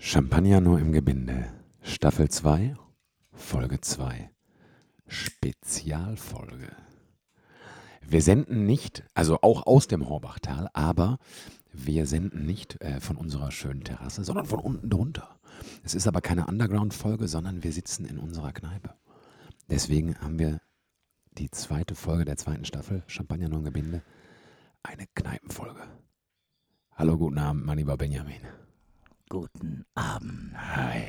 Champagner nur im Gebinde. Staffel 2, Folge 2. Spezialfolge. Wir senden nicht, also auch aus dem Horbachtal, aber wir senden nicht äh, von unserer schönen Terrasse, sondern von unten drunter. Es ist aber keine Underground-Folge, sondern wir sitzen in unserer Kneipe. Deswegen haben wir die zweite Folge der zweiten Staffel, Champagner nur im Gebinde, eine Kneipenfolge. Hallo, guten Abend, mein lieber Benjamin. Guten Abend. Hi.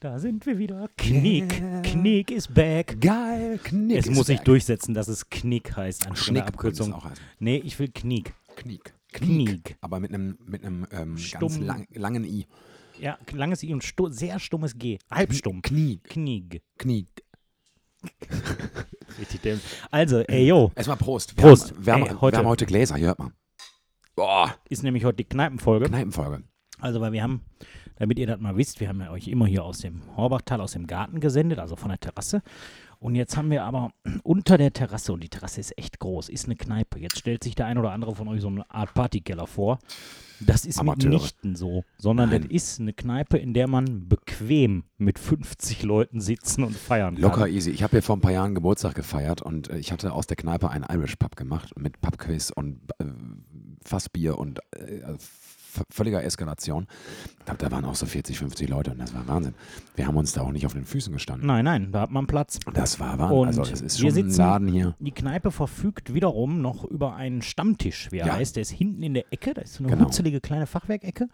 Da sind wir wieder. Knick. Knick ist back. Geil, Knick. es muss sich durchsetzen, dass es Knick heißt. anstatt Schnick Abkürzung. auch heißen. Nee, ich will Knick. Knick. Knick. Aber mit einem mit einem ähm, ganz lang, langen I. Ja, langes I und stu sehr stummes G. Halbstumm. Knick. Knick. Knick. Richtig dämlich. Also, ey, yo. Erstmal Prost. Wir Prost. Haben, wir, haben, Ey, heute- wir haben heute Gläser, hier hört man. Boah, Ist nämlich heute die Kneipenfolge. Kneipenfolge. Also, weil wir haben, damit ihr das mal wisst, wir haben ja euch immer hier aus dem Horbachtal, aus dem Garten gesendet, also von der Terrasse. Und jetzt haben wir aber unter der Terrasse, und die Terrasse ist echt groß, ist eine Kneipe. Jetzt stellt sich der ein oder andere von euch so eine Art Partykeller vor. Das ist Amateure. mitnichten so, sondern Nein. das ist eine Kneipe, in der man bequem mit 50 Leuten sitzen und feiern kann. Locker easy. Ich habe hier vor ein paar Jahren Geburtstag gefeiert und äh, ich hatte aus der Kneipe einen Irish Pub gemacht mit Pubquiz und äh, Fassbier und äh, völliger Eskalation. Ich glaube, da waren auch so 40, 50 Leute und das war Wahnsinn. Wir haben uns da auch nicht auf den Füßen gestanden. Nein, nein, da hat man Platz. Das war Wahnsinn. Und Also es ist wir schon ein sitzen- Laden hier. Die Kneipe verfügt wiederum noch über einen Stammtisch, wie er Ja. heißt. Der ist hinten in der Ecke. Da ist so eine Genau. hutzelige kleine Fachwerkecke.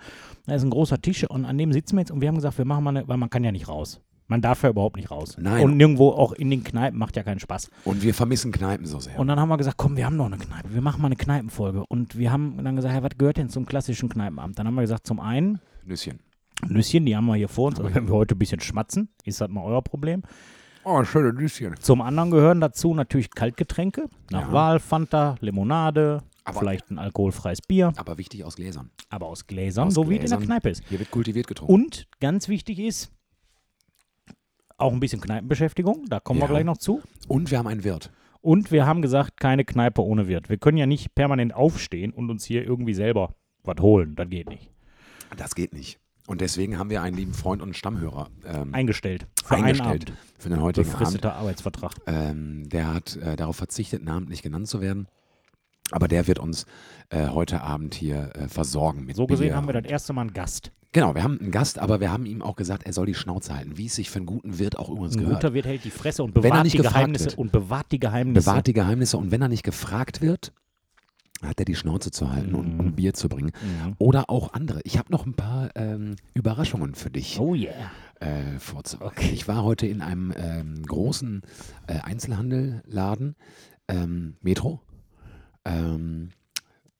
Da ist ein großer Tisch und an dem sitzen wir jetzt. Und wir haben gesagt, wir machen mal eine, weil man kann ja nicht raus. Man darf ja überhaupt nicht raus. Nein. Und nirgendwo auch in den Kneipen macht ja keinen Spaß. Und wir vermissen Kneipen so sehr. Und dann haben wir gesagt, komm, wir haben noch eine Kneipe. Wir machen mal eine Kneipenfolge. Und wir haben dann gesagt, ja, was gehört denn zum klassischen Kneipenabend? Dann haben wir gesagt, zum einen Nüsschen. Nüsschen, die haben wir hier vor uns. Aber wenn wir heute ein bisschen schmatzen, ist das mal euer Problem. Oh, schöne Nüsschen. Zum anderen gehören dazu natürlich Kaltgetränke, nach Ja. Wahl, Fanta, Limonade, Aber- vielleicht ein alkoholfreies Bier, Aber wichtig aus Gläsern. aber aus Gläsern, Aus so wie es in der Gläsern. Kneipe ist. Hier wird kultiviert getrunken. Und ganz wichtig ist, auch ein bisschen Kneipenbeschäftigung, da kommen wir Ja. gleich noch zu. Und wir haben einen Wirt. Und wir haben gesagt, keine Kneipe ohne Wirt. Wir können ja nicht permanent aufstehen und uns hier irgendwie selber was holen. Das geht nicht. Das geht nicht. Und deswegen haben wir einen lieben Freund und Stammhörer ähm, Eingestellt. Für einen eingestellt Abend. für den heutigen Abend. Befristeter Arbeitsvertrag. Ähm, der hat äh, darauf verzichtet, namentlich genannt zu werden. Aber der wird uns äh, heute Abend hier äh, versorgen mit So gesehen Bier haben wir das erste Mal einen Gast. Genau, wir haben einen Gast, aber wir haben ihm auch gesagt, er soll die Schnauze halten, wie es sich für einen guten Wirt auch übrigens Ein gehört. guter Wirt hält die Fresse und bewahrt die Geheimnisse wird. und bewahrt die Geheimnisse. Bewahrt die Geheimnisse und wenn er nicht gefragt wird, hat er die Schnauze zu halten und, Mhm. und Bier zu bringen. Mhm. Oder auch andere. Ich habe noch ein paar ähm, Überraschungen für dich Oh yeah. äh. Okay. Ich war heute in einem ähm, großen äh, Einzelhandelladen, ähm, Metro. Ähm,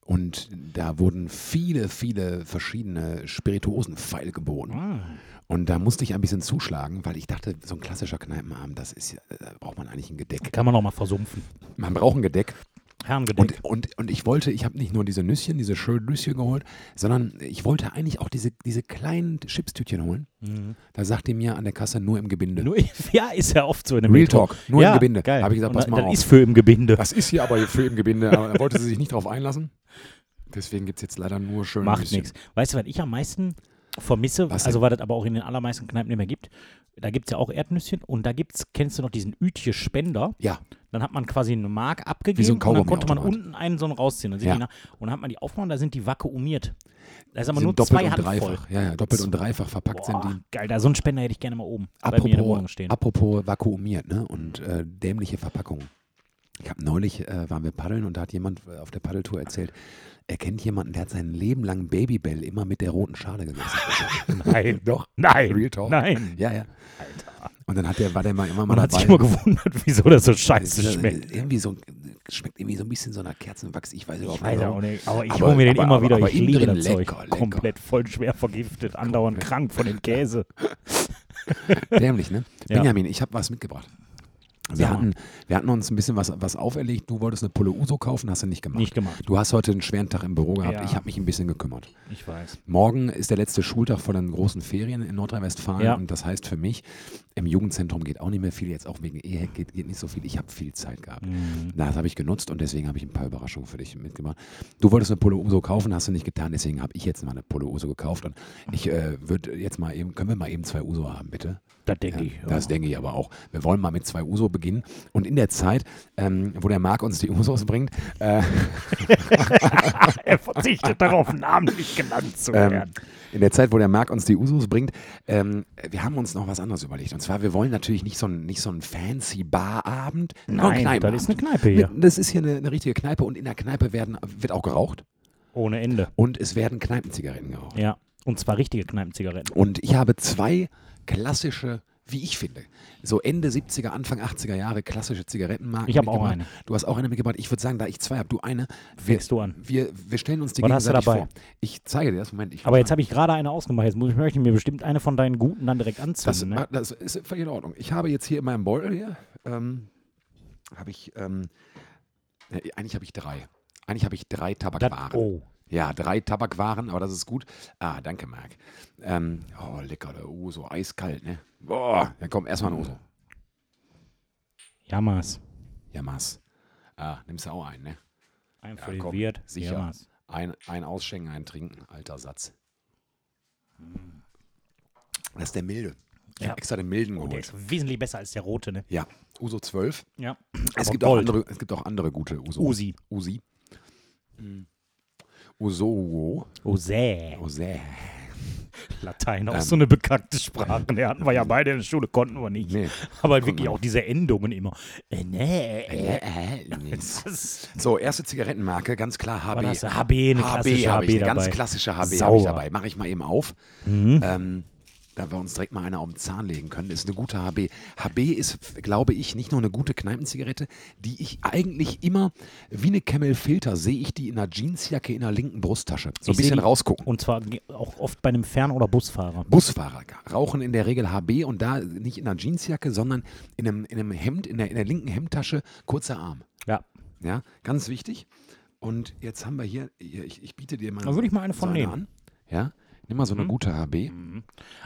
und da wurden viele, viele verschiedene Spirituosenpfeil geboten. Ah. Und da musste ich ein bisschen zuschlagen, weil ich dachte, so ein klassischer Kneipenabend, das ist ja, da braucht man eigentlich ein Gedeck. Kann man noch mal versumpfen. Man braucht ein Gedeck. Herrengedeck. Und, und, und ich wollte, ich habe nicht nur diese Nüsschen, diese schönen Nüsschen geholt, sondern ich wollte eigentlich auch diese, diese kleinen Chipstütchen holen. Mhm. Da sagte die mir an der Kasse nur im Gebinde. Nur, ja, ist ja oft so in der Real Metro. Talk, nur ja, im Gebinde. Habe ich gesagt, Und pass mal das auf. ist für im Gebinde. Das ist hier aber für im Gebinde, aber da wollte sie sich nicht drauf einlassen. Deswegen gibt es jetzt leider nur schöne Macht nichts. Weißt du, was ich am meisten vermisse, also was das aber auch in den allermeisten Kneipen nicht mehr gibt, da gibt es ja auch Erdnüsschen und da gibt's, kennst du noch diesen Ütje Spender? Ja, Dann hat man quasi eine Mark abgegeben so ein und dann konnte man unten einen so einen rausziehen. Dann sind Ja. die und dann hat man die aufgemacht da sind die vakuumiert. Da ist aber sind nur doppelt zwei und dreifach. Ja, ja, doppelt und dreifach verpackt sind Boah, die. geil, da so einen Spender hätte ich gerne mal oben bei mir in der Apropos, Wohnung stehen. apropos vakuumiert ne? und äh, dämliche Verpackungen. Ich habe neulich, äh, waren wir paddeln und da hat jemand äh, auf der Paddeltour erzählt, er kennt jemanden, der hat sein Leben lang Babybell immer mit der roten Schale gegessen. Nein, Doch. nein, Real Talk. nein. Ja, ja. Alter. Und dann hat der, war der mal immer mal Man hat sich immer gewundert, wieso das so scheiße Das ist, schmeckt. äh, Irgendwie so, schmeckt irgendwie so ein bisschen so nach Kerzenwachs. Ich weiß überhaupt Ich weiß nicht. auch warum. nicht, aber ich hole mir den aber- immer aber- wieder. aber ich liebe das Zeug. lecker. Komplett voll schwer vergiftet, andauernd krank von dem Käse. Dämlich, ne? Ja. Benjamin, ich habe was mitgebracht. Wir Sag mal. hatten, wir hatten uns ein bisschen was, was auferlegt. Du wolltest eine Pulle Uso kaufen, hast du nicht gemacht. Nicht gemacht. Du hast heute einen schweren Tag im Büro gehabt. Ja. Ich habe mich ein bisschen gekümmert. Ich weiß. Morgen ist der letzte Schultag vor den großen Ferien in Nordrhein-Westfalen. Ja. Und das heißt für mich, im Jugendzentrum geht auch nicht mehr viel. Jetzt auch wegen Ehe geht, geht nicht so viel. Ich habe viel Zeit gehabt. Mhm. Das habe ich genutzt und deswegen habe ich ein paar Überraschungen für dich mitgemacht. Du wolltest eine Pulle Uso kaufen, hast du nicht getan. Deswegen habe ich jetzt mal eine Pulle Uso gekauft. Und ich äh, würde jetzt mal eben, können wir mal eben zwei Uso haben, bitte? Das denke ich. ja. Das denke ich aber auch. Wir wollen mal mit zwei Uso beginnen. Und in der Zeit, ähm, wo der Marc uns die Usos bringt, äh, er verzichtet darauf, namentlich genannt zu ähm, werden. in der Zeit, wo der Marc uns die Usos bringt, ähm, wir haben uns noch was anderes überlegt. Und zwar, wir wollen natürlich nicht so ein, nicht so ein fancy Barabend. nur ein Nein, das ist eine. Kneipe hier. Das ist hier eine, eine richtige Kneipe und in der Kneipe werden, wird auch geraucht Ohne Ende. und es werden Kneipenzigaretten geraucht. Ja. Und zwar richtige Kneipenzigaretten. Und ich habe zwei klassische, wie ich finde, so Ende 70er, Anfang 80er Jahre klassische Zigarettenmarken. Ich habe auch eine. Du hast auch eine mitgebracht. Ich würde sagen, da ich zwei habe, du eine. Wir, Fängst du an. wir, wir stellen uns die Was hast du gegenseitig dabei? vor. Ich zeige dir das. Moment. Ich Aber jetzt habe ich gerade eine ausgemacht. Jetzt muss ich möchte mir bestimmt eine von deinen guten dann direkt das, anzünden. ne? das ist völlig in Ordnung. Ich habe jetzt hier in meinem Beutel hier, ähm, habe ich, ähm, äh, eigentlich habe ich drei. Eigentlich habe ich drei Das, Tabakwaren. oh. Ja, drei Tabakwaren, aber das ist gut. Ah, danke, Marc. Ähm, oh, lecker, der Uso, eiskalt, ne? Boah, ja komm, erstmal ein Uso. Jammers. Ja, Maß. Ah, nimmst du auch einen, ne? Ein Ja, komm, Wirt. sicher. Jammers. Ein, ein ausschenken, ein trinken, alter Satz. Das ist der milde. Ich Ja. habe extra den milden Oh, der geholt. ist wesentlich besser als der rote, ne? Ja, Uso 12. Ja. Es gibt, auch andere, es gibt auch andere gute Uso. Usi. Usi. Mm. Uso. Ose. Ose. Latein, auch Ähm. so eine bekannte Sprache. Der hatten wir ja beide in der Schule, konnten wir nicht. Nee. Aber wirklich auch diese Endungen immer. Äh, nee. Äh, Äh. äh, So, erste Zigarettenmarke, ganz klar HB. HB, eine klassische habe HB, ich, eine ganz klassische HB habe ich dabei. Mache ich mal eben auf. Mhm. Ähm, da wir uns direkt mal eine auf den Zahn legen können. Ist eine gute HB. HB ist, glaube ich, nicht nur eine gute Kneipenzigarette, die ich eigentlich immer wie eine Camel Filter sehe ich die in einer Jeansjacke in der linken Brusttasche. So ein Ich bisschen rausgucken. Und zwar auch oft bei einem Fern- oder Busfahrer. Busfahrer rauchen in der Regel HB und da nicht in einer Jeansjacke, sondern in einem, in einem Hemd, in der, in der linken Hemdtasche, kurzer Arm. Ja. Ja, ganz wichtig. Und jetzt haben wir hier, hier ich, ich biete dir mal Da würde ich mal eine von so nehmen. an. Ja, nimm mal so eine gute HB.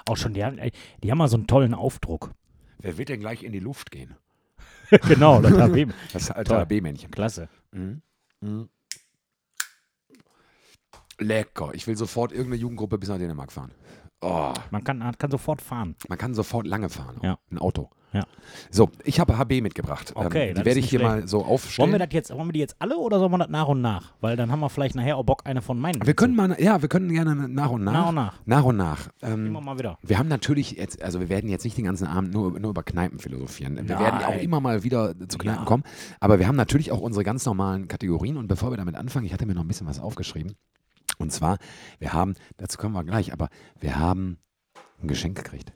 Auch schon, die haben, die haben mal so einen tollen Aufdruck. Wer wird denn gleich in die Luft gehen? genau, das HB. Das alte. HB-Männchen. Klasse. Mhm. Mhm. Lecker. Ich will sofort irgendeine Jugendgruppe bis nach Dänemark fahren. Oh, Man kann, kann sofort fahren. man kann sofort lange fahren. Ja. Ein Auto. Ja. So, ich habe HB mitgebracht. Okay, ähm, die werde ich hier nicht mal so aufstellen. Wollen wir das jetzt, wollen wir die jetzt alle oder sollen wir das nach und nach? Weil dann haben wir vielleicht nachher auch Bock, eine von meinen. wir können mal, ja, wir können gerne nach und nach. Nach und nach. Nach und nach. Ähm, Immer mal wieder. Wir haben natürlich jetzt, also wir werden jetzt nicht den ganzen Abend nur, nur über Kneipen philosophieren. Wir Nein. werden auch immer mal wieder zu Kneipen Ja. kommen. Aber wir haben natürlich auch unsere ganz normalen Kategorien. Und bevor wir damit anfangen, ich hatte mir noch ein bisschen was aufgeschrieben. Und zwar, wir haben, dazu kommen wir gleich, aber wir haben ein Geschenk gekriegt.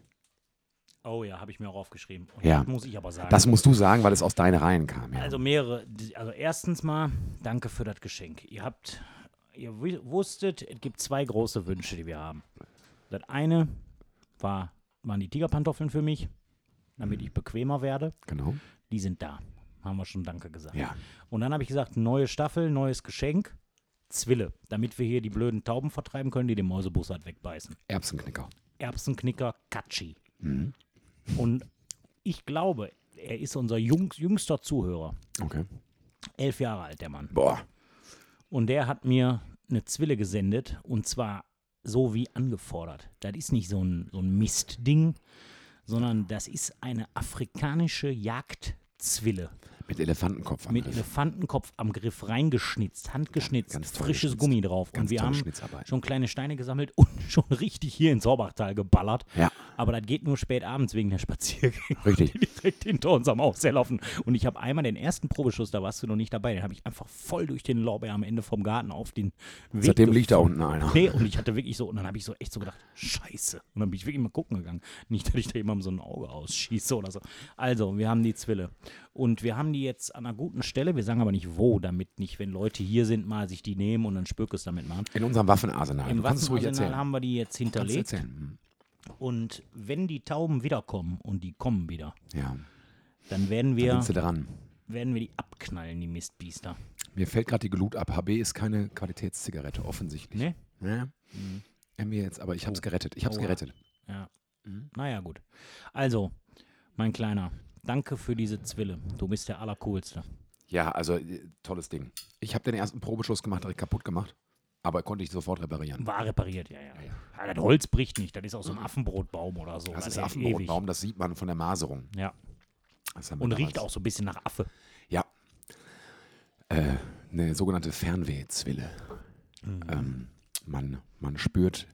Oh ja, habe ich mir auch aufgeschrieben. Und Ja. das muss ich aber sagen. Das musst du sagen, weil es aus deinen Reihen kam. Ja. Also mehrere. Also erstens mal, danke für das Geschenk. Ihr habt, ihr wusstet, es gibt zwei große Wünsche, die wir haben. Das eine war, waren die Tigerpantoffeln für mich, damit ich bequemer werde. genau. Die sind da. Haben wir schon Danke gesagt. Ja. Und dann habe ich gesagt, neue Staffel, neues Geschenk. Zwille, damit wir hier die blöden Tauben vertreiben können, die den Mäusebussard wegbeißen. Erbsenknicker. Erbsenknicker Katschi. Mhm. Und ich glaube, er ist unser jung, jüngster Zuhörer. Okay. Elf Jahre alt, der Mann. Boah. Und der hat mir eine Zwille gesendet und zwar so wie angefordert. Das ist nicht so ein, so ein Mistding, sondern das ist eine afrikanische Jagdzwille Mit Elefantenkopf am mit Griff. Elefantenkopf am Griff reingeschnitzt, handgeschnitzt, toll frisches. Gummi drauf. Ganz und wir haben schon kleine Steine gesammelt und schon richtig hier ins Horbachtal geballert. Ja. Aber das geht nur spät abends wegen der Spaziergänge. Richtig. direkt hinter unserem Haus herlaufen. Und ich habe einmal den ersten Probeschuss, da warst du noch nicht dabei, den habe ich einfach voll durch den Lorbeer am Ende vom Garten auf den Weg Seitdem liegt da unten einer. Nee, und ich hatte wirklich so, und dann habe ich so echt so gedacht, scheiße. Und dann bin ich wirklich mal gucken gegangen. Nicht, dass ich da jemandem so ein Auge ausschieße oder so. Also, wir haben die Zwille. Und wir haben die jetzt an einer guten Stelle, wir sagen aber nicht wo, damit nicht, wenn Leute hier sind, mal sich die nehmen und dann Spürkes damit machen. In unserem Waffenarsenal. Im Waffenarsenal haben wir die jetzt hinterlegt. Mhm. Und wenn die Tauben wiederkommen, und die kommen wieder, Ja. Dann werden Da wir, sie dran. werden wir die abknallen, die Mistbiester. Mir fällt gerade die Glut ab. HB ist keine Qualitätszigarette, offensichtlich. Ne? Ja. Mhm. Haben wir jetzt, aber ich habe es Oh. gerettet. Ich habe es gerettet. Ja. Mhm. Naja, gut. Also, mein Kleiner, danke für diese Zwille. Du bist der Allercoolste. Ja, also äh, tolles Ding. Ich habe den ersten Probeschuss gemacht, direkt kaputt gemacht, aber konnte ich sofort reparieren. War repariert, ja, ja. Ja, ja. ja das Holz bricht nicht, das ist aus so einem Affenbrotbaum oder so. Das ist hält Affenbrotbaum, das sieht man von der Maserung. Ja. Das Und riecht auch so ein bisschen nach Affe. Ja. Äh, eine sogenannte Fernwehzwille. Mhm. Ähm, man, man spürt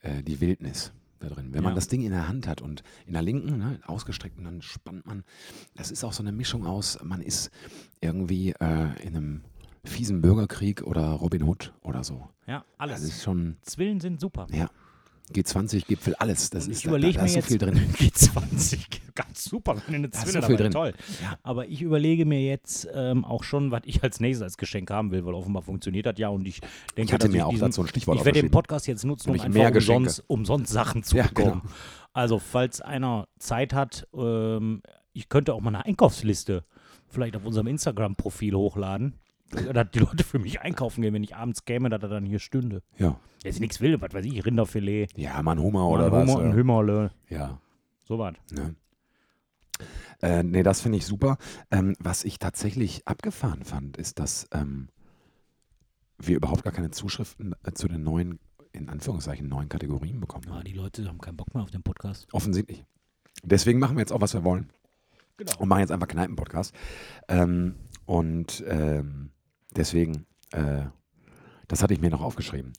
äh, die Wildnis da drin. Wenn man Ja. das Ding in der Hand hat und in der linken, ne, ausgestreckt und dann spannt man, das ist auch so eine Mischung aus, man ist irgendwie äh, in einem fiesen Bürgerkrieg oder Robin Hood oder so. Ja, Das alles. ist schon, Zwillen sind super. ja, G20-Gipfel, alles. Das ist, ich da, da, überlege da mir ist so jetzt viel drin. G20, ganz super, wenn eine Zwille so viel dabei, drin. toll. Ja. Aber ich überlege mir jetzt ähm, auch schon, was ich als nächstes als Geschenk haben will, weil offenbar funktioniert das ja und ich denke, Ich hatte mir auch diesen, dazu ein Stichwort Ich werde den. Podcast jetzt nutzen, um einfach mehr Geschenke. umsonst, umsonst Sachen zu Ja, bekommen. genau. Also, falls einer Zeit hat, ähm, ich könnte auch mal eine Einkaufsliste vielleicht auf unserem Instagram-Profil hochladen. Dass die Leute für mich einkaufen gehen, wenn ich abends käme, dass er dann hier stünde. Ja. Jetzt nichts will, was weiß ich, Rinderfilet, Ja, mal ein Hummer oder ein was. Hummer, ein ja. Hümmerle, ja. sowas. Ne? Äh, nee, das finde ich super. Ähm, was ich tatsächlich abgefahren fand, ist, dass ähm, wir überhaupt gar keine Zuschriften äh, zu den neuen, in Anführungszeichen, neuen Kategorien bekommen Ah, haben. die Leute haben keinen Bock mehr auf den Podcast. Offensichtlich. Deswegen machen wir jetzt auch, was wir wollen. Genau. Und machen jetzt einfach Kneipen-Podcast. Ähm, und ähm, deswegen, äh, das hatte ich mir noch aufgeschrieben.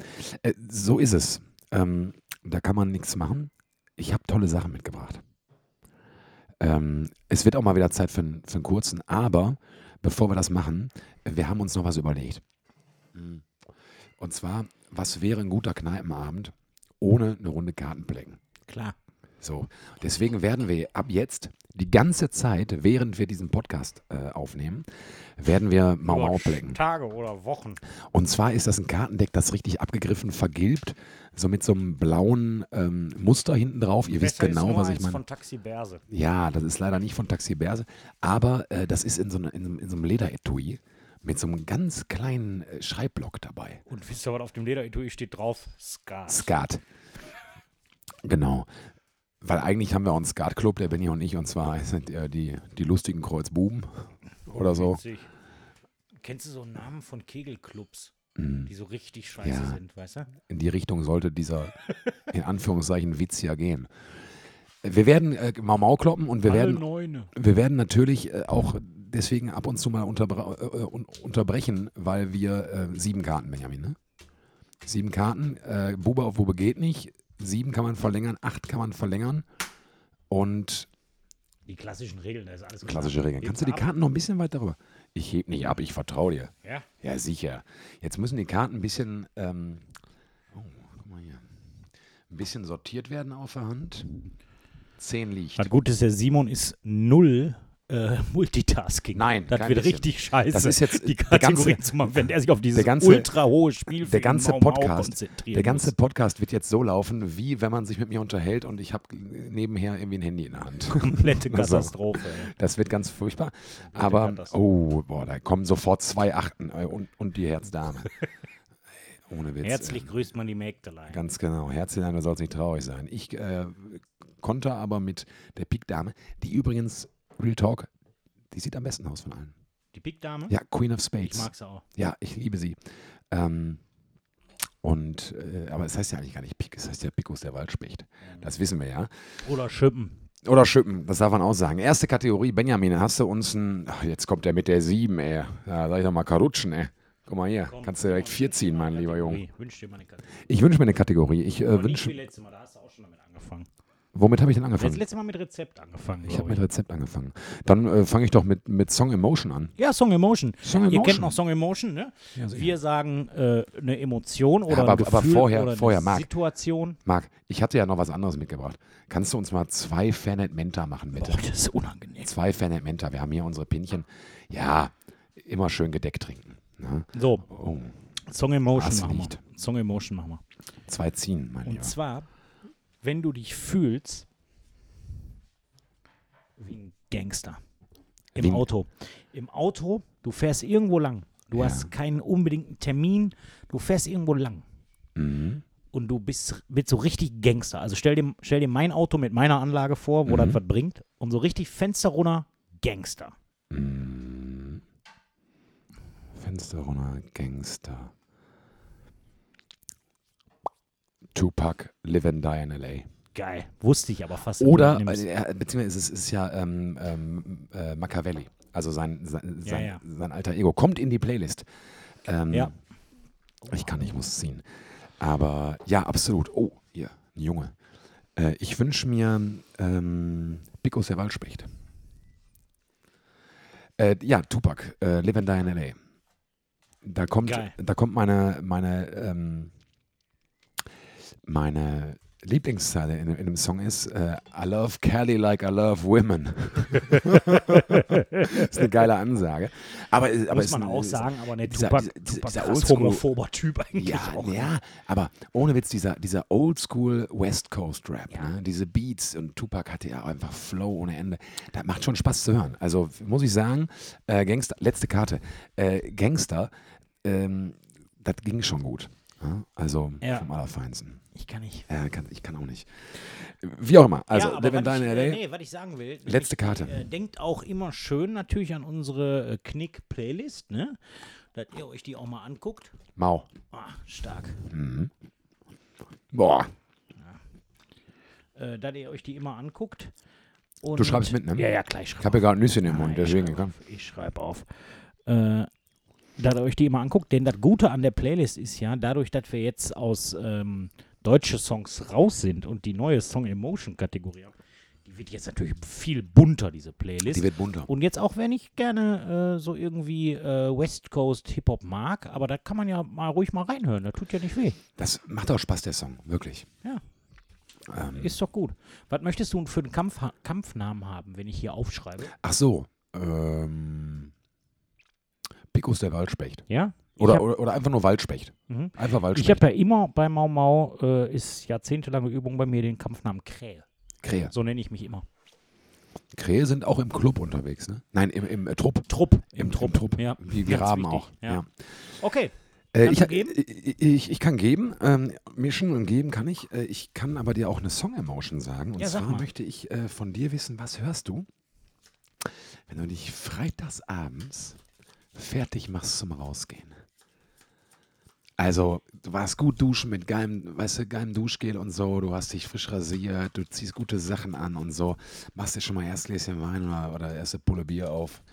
Äh, so ist es. Ähm, da kann man nichts machen. Ich habe tolle Sachen mitgebracht. Ähm, es wird auch mal wieder Zeit für, einen- für einen kurzen, aber bevor wir das machen, wir haben uns noch was überlegt. Und zwar, was wäre ein guter Kneipenabend ohne eine Runde Kartenpläcken? Klar. So, deswegen werden wir ab jetzt die ganze Zeit, während wir diesen Podcast äh, aufnehmen, werden wir Mau Mau plecken. Tage oder Wochen. Und zwar ist das ein Kartendeck, das richtig abgegriffen, vergilbt, so mit so einem blauen ähm, Muster hinten drauf. Ihr wisst genau, was ich meine. von Taxi Berse. Ja, das ist leider nicht von Taxi Berse, aber äh, das ist in so, ne, in, in so einem Lederetui mit so einem ganz kleinen äh, Schreibblock dabei. Und wisst ihr, was auf dem Lederetui steht drauf? Skat. Skat. Genau. Weil eigentlich haben wir auch einen Skatclub, der Benny und ich, und zwar sind äh, die, die lustigen Kreuzbuben oder so. Witzig. Kennst du so Namen von Kegelclubs, Mm. die so richtig scheiße Ja. sind, weißt du? In die Richtung sollte dieser, in Anführungszeichen, Witz ja gehen. Wir werden äh, Mau Mau kloppen und wir werden, Neune. wir werden natürlich äh, auch deswegen ab und zu mal unterbre äh, un unterbrechen, weil wir äh, sieben Karten, Benjamin, ne? Sieben Karten, äh, Bube auf Bube geht nicht, sieben kann man verlängern, acht kann man verlängern und Die klassischen Regeln, da ist alles klar. klassische Regeln. Hebst Kannst du die ab? Karten noch ein bisschen weiter rüber? Ich heb nicht ab, ich vertraue dir. Ja. Ja, sicher. Jetzt müssen die Karten ein bisschen, ähm, oh, guck mal hier, ein bisschen sortiert werden auf der Hand. Zehn liegt. Was gut ist, der Simon ist null äh, Multitasking. Nein, das wird bisschen. richtig scheiße. Das ist jetzt die der ganze- zu machen, wenn er sich auf dieses ganze- ultra hohe Spiel der ganze Podcast, konzentrieren Der ganze muss. Podcast wird jetzt so laufen, wie wenn man sich mit mir unterhält und ich habe nebenher irgendwie ein Handy in der Hand. komplette Also, Katastrophe. ey. Das wird ganz furchtbar. Aber, oh, boah, da kommen sofort zwei Achten äh, und, und die Herzdame. Ohne Witz. Herzlich äh, grüßt man die Mägdelein. Ganz genau. Herzlein, du sollst nicht traurig sein. Ich äh, konnte aber mit der Pik-Dame, die übrigens, Real Talk, die sieht am besten aus von allen. Die Big-Dame? Ja, Queen of Ich Spades. mag sie auch. Ja, ich liebe sie. Ähm, und, äh, aber es heißt ja eigentlich gar nicht Pik, es heißt ja Picus der Waldspecht. Das wissen wir ja. Oder Schippen. Oder Schippen, das darf man auch sagen. Erste Kategorie, Benjamin, hast du uns ein, ach, jetzt kommt der mit der 7, ey. Ja, sag ich doch mal Karutschen, ey. Guck mal hier, Komm, kannst du direkt komm, 4 ziehen, mein lieber Junge. Wünsch dir mal eine Kategorie. Ich wünsche mir eine Kategorie. Ich äh, wünsche, wie letztes Mal, da hast du auch schon damit angefangen. Womit habe ich denn angefangen? letztes Mal mit Rezept angefangen. Ich habe mit Rezept angefangen. Dann äh, fange ich doch mit, mit Song Emotion an. Ja, Song Emotion. Song Ihr Emotion. kennt noch Song Emotion, ne? Ja. Wir sagen äh, eine Emotion oder aber- ein aber Gefühl vorher- oder vorher, eine Marc. Situation. Marc, ich hatte ja noch was anderes mitgebracht. Kannst du uns mal zwei Fanet Menta machen, bitte? Boah, das ist unangenehm. Zwei Fanet Menta. Wir haben hier unsere Pinchen. Ja, immer schön gedeckt trinken. Ne? So, Oh, Song Emotion machen wir. Song Emotion machen wir. zwei ziehen, mein Und Lieber. zwar, wenn du dich fühlst wie ein Gangster. Im Wie- Auto. Im Auto, du fährst irgendwo lang. Du Ja. hast keinen unbedingten Termin. Du fährst irgendwo lang. Mhm. Und du bist, bist so richtig Gangster. Also stell dir, stell dir mein Auto mit meiner Anlage vor, wo Mhm. das was bringt. Und so richtig Fenster runter, Gangster. Mhm. Fenster runter, Gangster. Tupac, Live and Die in L.A. Geil. Wusste ich aber fast. Oder, äh, beziehungsweise es ist, ist ja ähm, ähm, äh, Machiavelli, also sein, sein, Ja, sein, ja. sein alter Ego. Kommt in die Playlist. Ähm, Ja. Ich kann, ich muss ziehen. Aber ja, absolut. Oh, hier, ein Junge. Äh, ich wünsche mir ähm, Bicos der Waldspecht. Äh, ja, Tupac, äh, Live and Die in L.A. Da kommt, Geil. da kommt meine, meine, ähm, meine Lieblingszeile in, in dem Song ist äh, I love Cali like I love women. ist eine geile Ansage. Aber, aber Muss ist man ein- auch ist- sagen, aber der dieser- Tupac, dieser- dieser Oldschool- homophober Typ eigentlich Ja, auch. ne? ja, aber ohne Witz, dieser, dieser Oldschool West Coast Rap, Ja. ne? diese Beats und Tupac hatte ja einfach Flow ohne Ende. Das macht schon Spaß zu hören. Also muss ich sagen, äh, Gangster, letzte Karte, äh, Gangster, ähm, das ging schon gut. Ja? Also Ja. vom Allerfeinsten. Ich kann nicht. Äh, kann, ich kann auch nicht. Wie auch immer. Also, ja, Live and Die in ich, LA. nee, was ich sagen will. Letzte nämlich, Karte. Äh, denkt auch immer schön natürlich an unsere äh, Knick-Playlist, ne? Dass ihr euch die auch mal anguckt. Mau. Ah, stark. Mhm. Boah. Äh, dass ihr euch die immer anguckt. Und Du schreibst mit, ne? Ja, ja, klar, ich Ich schreibe habe ja gerade ein Nüsschen im Mund, deswegen. Ich schreibe auf. Ich schreibe auf. Äh, dass ihr euch die immer anguckt, denn das Gute an der Playlist ist ja, dadurch, dass wir jetzt aus ähm, deutsche Songs raus sind und die neue Song Emotion Kategorie haben, die wird jetzt natürlich viel bunter, diese Playlist. Die wird bunter. Und jetzt auch, wenn ich gerne äh, so irgendwie äh, West Coast Hip-Hop mag, aber da kann man ja mal ruhig mal reinhören, das tut ja nicht weh. Das macht auch Spaß, der Song. Wirklich. Ja. Ähm, Ist doch gut. Was möchtest du für einen Kampf Kampfnamen haben, wenn ich hier aufschreibe? ach so. Ähm, Picos der Waldspecht. Ja? Ich Oder, hab- oder, einfach nur Waldspecht. Mhm. Einfach Ich Waldspecht. habe ja immer bei Mau Mau, äh, ist jahrzehntelange Übung bei mir, den Kampfnamen Krähe. Krähe. So nenne ich mich immer. Krähe sind auch im Club unterwegs, ne? Nein, im, im äh, Trupp. Trupp. Im, Trupp. Trupp. Ja. Wie wir Ganz Raben wichtig, auch. ja. Ja. Okay. Äh, ich? Ich, ich, ich kann geben, ähm, mischen und geben kann ich. Äh, ich kann aber dir auch eine Song-Emotion sagen. Und Ja, sag zwar mal. möchte ich äh, von dir wissen, was hörst du, wenn du dich freitags abends fertig machst zum Rausgehen? Also, du warst gut duschen mit geilem, weißt du, geilem Duschgel und so, du hast dich frisch rasiert, du ziehst gute Sachen an und so, machst dir schon mal erst Gläschen Wein oder, oder erste Pulle Bier auf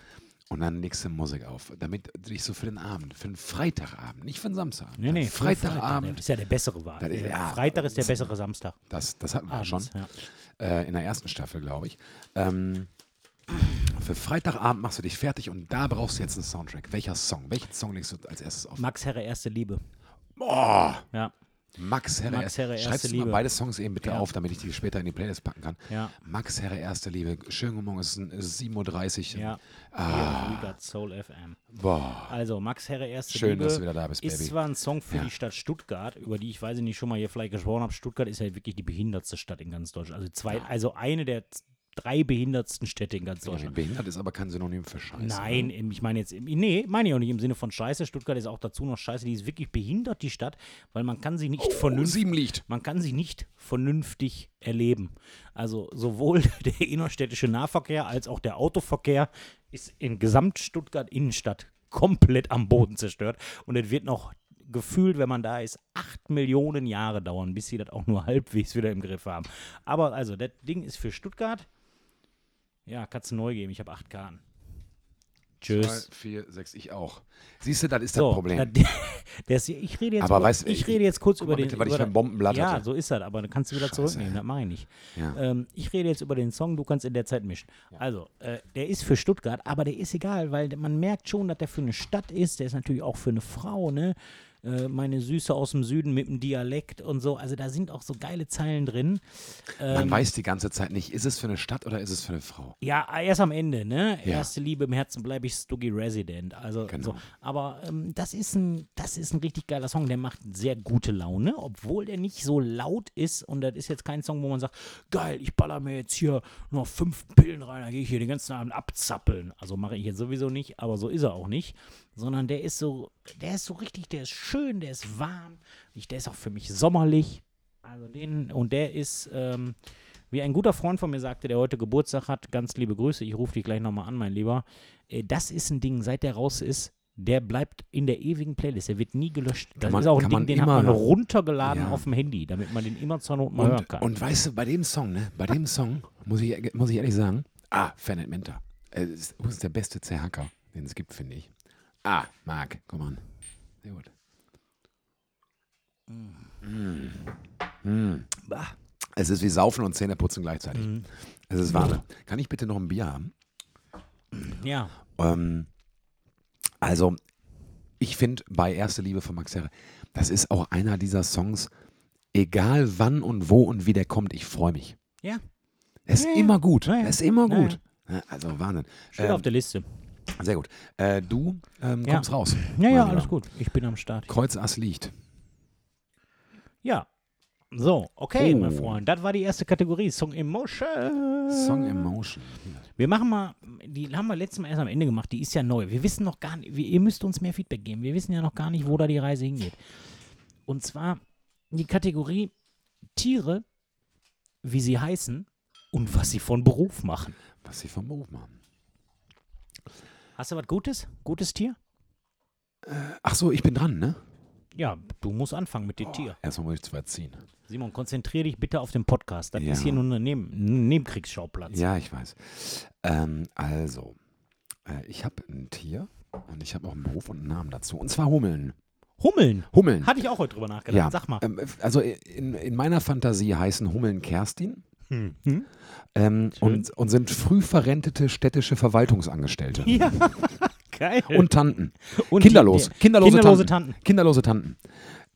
und dann legst du Musik auf, damit du dich so für den Abend, für den Freitagabend, nicht für den Samstagabend, Nee, nee. Freitagabend, Das ist ja der bessere Wahl. Ist- ja. Freitag ist der bessere Samstag. das, das hatten wir ja schon, Abends, ja. äh, in der ersten Staffel, glaube ich. Ähm, für Freitagabend machst du dich fertig und da brauchst du jetzt einen Soundtrack. Welcher Song? Welchen Song legst du als erstes auf? Max Herre, erste Liebe. Boah! Ja. Max Herre, Max Herre, Schreibst erste mal Liebe. beide Songs eben bitte Ja. auf, damit ich die später in die Playlist packen kann. Ja. Max Herre, erste Liebe. Schönen guten Morgen, es ist, es ist 7.30 Uhr. Ja. Ah. We Got Soul FM. Boah. Also, Max Herre, erste Schön, Liebe. dass du wieder da bist, Ist Baby. zwar ein Song für Ja. die Stadt Stuttgart, über die ich weiß ich nicht schon mal hier vielleicht gesprochen habe. Stuttgart ist ja wirklich die behindertste Stadt in ganz Deutschland. Also zwei, also eine der drei behindertsten Städte in ganz Deutschland. Behindert ist aber kein Synonym für Scheiße. Nein, ne? im- ich meine jetzt, nee, meine ich auch nicht im Sinne von Scheiße. Stuttgart ist auch dazu noch Scheiße. Die ist wirklich behindert, die Stadt, weil man kann sie nicht Oh, vernünftig, man kann sie nicht vernünftig erleben. Also sowohl der innerstädtische Nahverkehr als auch der Autoverkehr ist in Gesamt-Stuttgart Innenstadt komplett am Boden zerstört. Und es wird noch gefühlt, wenn man da ist, acht Millionen Jahre dauern, bis sie das auch nur halbwegs wieder im Griff haben. Aber also, das Ding ist für Stuttgart. Ja, kannst du neu geben. Ich habe acht Karten. Tschüss. Zwei, vier, sechs, ich auch. Siehst du, das ist So, das Problem. da- das, ich rede jetzt, Aber über, weißt du, ich ich- rede jetzt kurz über den. bitte, ich über für ein Bombenblatt ja, hatte. so ist das, aber dann kannst du wieder Scheiße. zurücknehmen, das mache ich nicht. Ja. Ähm, ich rede jetzt über den Song, du kannst in der Zeit mischen. Also, äh, der ist für Stuttgart, aber der ist egal, weil man merkt schon, dass der für eine Stadt ist, der ist natürlich auch für eine Frau, ne? Äh, meine Süße aus dem Süden mit dem Dialekt und so. Also da sind auch so geile Zeilen drin. Man Ähm, weiß die ganze Zeit nicht, ist es für eine Stadt oder ist es für eine Frau? ja, erst am Ende, ne? Ja. Erste Liebe im Herzen bleibe ich Stuggy Resident. Also Genau. so. Aber ähm, das ist ein, das ist ein richtig geiler Song. Der macht sehr gute Laune, obwohl der nicht so laut ist. Und das ist jetzt kein Song, wo man sagt, geil, ich baller mir jetzt hier noch fünf Pillen rein, dann gehe ich hier den ganzen Abend abzappeln. Also mache ich jetzt sowieso nicht, aber so ist er auch nicht. Sondern der ist so, der ist so richtig, der ist schön, der ist warm. Ich, der ist auch für mich sommerlich. Also den, und der ist, ähm, wie ein guter Freund von mir sagte, der heute Geburtstag hat, ganz liebe Grüße, ich rufe dich gleich nochmal an, mein Lieber. Äh, das ist ein Ding, seit der raus ist, der bleibt in der ewigen Playlist. Der wird nie gelöscht. Das man- ist auch ein Ding, den hat man hören. runtergeladen Ja. auf dem Handy, damit man den immer zur Not mal hören Und, kann. und weißt du, bei dem Song, ne, bei dem Song, muss ich, muss ich ehrlich sagen, ah, Fernet Menta. Äh, Das ist, der beste Zerhacker, den es gibt, finde ich. Ah, Marc, komm an. Sehr gut. Mm. Bah. Es ist wie Saufen und Zähneputzen gleichzeitig. Mhm. Es ist Wahnsinn. Kann ich bitte noch ein Bier haben? Ja, Ähm, also, ich finde bei Erste Liebe von Max Herre, das ist auch einer dieser Songs, egal wann und wo und wie der kommt, ich freue mich. ja, Er ist Ja, ja. immer gut. Er ist immer gut. Also Wahnsinn. steht Ähm, auf der Liste. Sehr gut. Äh, du ähm, Ja. kommst raus. Ja, mein ja, alles gut. Ich bin am Start. Kreuz Ass liegt. Ja. So, okay, mein Oh. Freund. Das war die erste Kategorie, Song Emotion. Song Emotion. Wir machen mal, die haben wir letztes Mal erst am Ende gemacht, die ist ja neu. Wir wissen noch gar nicht, wir, ihr müsst uns mehr Feedback geben. Wir wissen ja noch gar nicht, wo da die Reise hingeht. Und zwar die Kategorie Tiere, wie sie heißen und was sie von Beruf machen. Was sie vom Beruf machen. Hast du was Gutes? Gutes Tier? Ach so, ich bin dran, ne? Ja, du musst anfangen mit Oh. dem Tier. Erstmal muss ich zwei ziehen. Simon, konzentriere dich bitte auf den Podcast. Das Ja. ist hier nur eine Neben ein Nebenkriegsschauplatz. Ja, ich weiß. Ähm, also, äh, ich habe ein Tier und ich habe auch einen Beruf und einen Namen dazu. Und zwar Hummeln. Hummeln. Hummeln. Hatte ich auch heute drüber nachgedacht. Ja, Sag mal. Ähm, also in, in meiner Fantasie heißen Hummeln Kerstin Hm. ähm, und, und sind früh verrentete städtische Verwaltungsangestellte. Ja, geil. Und Tanten. Und Kinderlos. die- die- Kinderlose, kinderlose Tanten. Tanten. Kinderlose Tanten.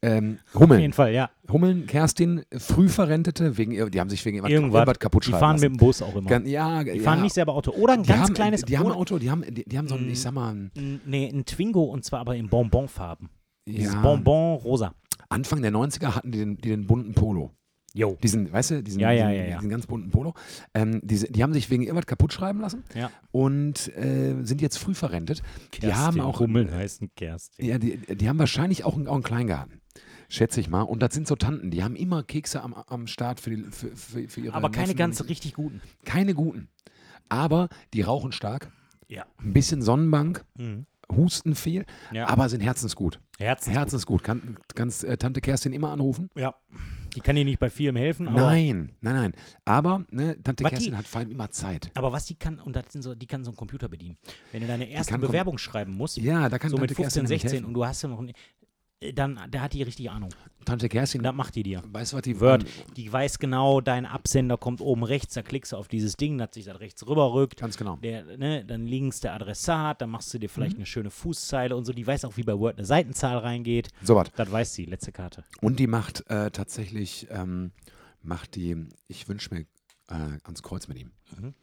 Ähm, Auf Hummeln. jeden Fall, ja. Hummeln, Kerstin, früh verrentete, wegen, ihr- die haben sich wegen irgendwas, Irgendwas. irgendwas kaputt Die fahren lassen. mit dem Bus auch immer. Gan- ja, die ja. fahren nicht selber Auto. Oder ein die ganz haben, kleines Die haben ein Auto, die haben, die, die haben so ein, Mm. ich sag mal, ein- Nee, ein Twingo und zwar aber in Bonbonfarben. Dieses ja, Bonbon rosa. Anfang der 90er hatten die den, die den bunten Polo. Jo. Diesen, weißt du, diesen, Ja, ja, diesen, ja, diesen ganz bunten Polo. Ähm, diese, die haben sich wegen irgendwas kaputt schreiben lassen und äh, sind jetzt früh verrentet. Die haben auch Hummeln heißen Kerstin. Ja, die, die haben wahrscheinlich auch einen, auch einen Kleingarten. Schätze ich mal. Und das sind so Tanten, die haben immer Kekse am, am Start für, die, für, für, für ihre Aber keine Neffen ganz richtig guten. Keine guten. Aber die rauchen stark, Ja. ein bisschen Sonnenbank, Mhm. Husten viel, Ja. aber sind herzensgut. Herzen. Herzensgut. Kann, kannst äh, Tante Kerstin immer anrufen? Ja. Die kann dir nicht bei vielem helfen, aber. Nein, nein, nein. Aber ne, Tante Was die- Kerstin hat vor allem immer Zeit. Aber was die kann, und das sind so, die kann so einen Computer bedienen. Wenn du deine erste Bewerbung schreiben musst, Ja, da kann so mit Tante 15, Kerstin nämlich 16 helfen. und du hast ja noch, dann, da hat die richtig Ahnung. Tante Kerstin, Das macht die dir. weißt du, was die Word, die weiß genau, dein Absender kommt oben rechts, da klickst du auf dieses Ding, dass sich das rechts rüberrückt. Ganz genau. Der, ne, dann links der Adressat, dann machst du dir Mhm. vielleicht eine schöne Fußzeile und so. Die weiß auch, wie bei Word eine Seitenzahl reingeht. So was. Das weiß sie, letzte Karte. Und die macht äh, tatsächlich, ähm, macht die, ich wünsche mir äh, ans Kreuz mit ihm. Mhm.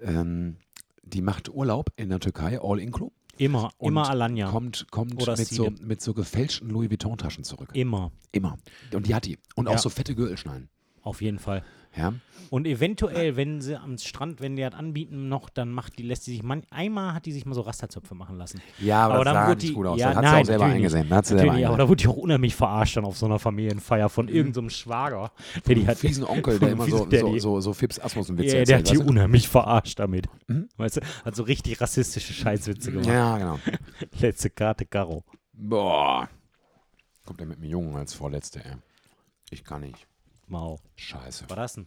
Ähm, die macht Urlaub in der Türkei, all inclu. Immer, Und immer Alanya. Kommt, kommt Oder mit, so, mit so gefälschten Louis Vuitton-Taschen zurück. Immer, Immer. Und die hat die. Und auch Ja. so fette Gürtelschneiden. auf jeden Fall. Ja. Und eventuell, wenn sie am Strand, wenn die das anbieten noch, dann macht die, lässt sie sich, man, einmal hat die sich mal so Rasterzöpfe machen lassen. Ja, aber, Aber das dann sah wurde nicht die- gut aus. ja, das hat sie nein, auch selber eingesehen. Hat sie selber aber da wurde die auch unheimlich verarscht dann auf so einer Familienfeier von irgendeinem Schwager. Der die hat, fiesen Onkel, der immer so, der so, die- so, so Fips Asmussen-Witze ja, der hat die weißt unheimlich verarscht damit. Mhm. Weißt du, hat so richtig rassistische Scheißwitze du? gemacht. Ja, genau. Letzte Karte, Karo. Boah. Kommt er mit dem Jungen als Vorletzte, ey. Ich kann nicht. Mau. Scheiße. Was das denn?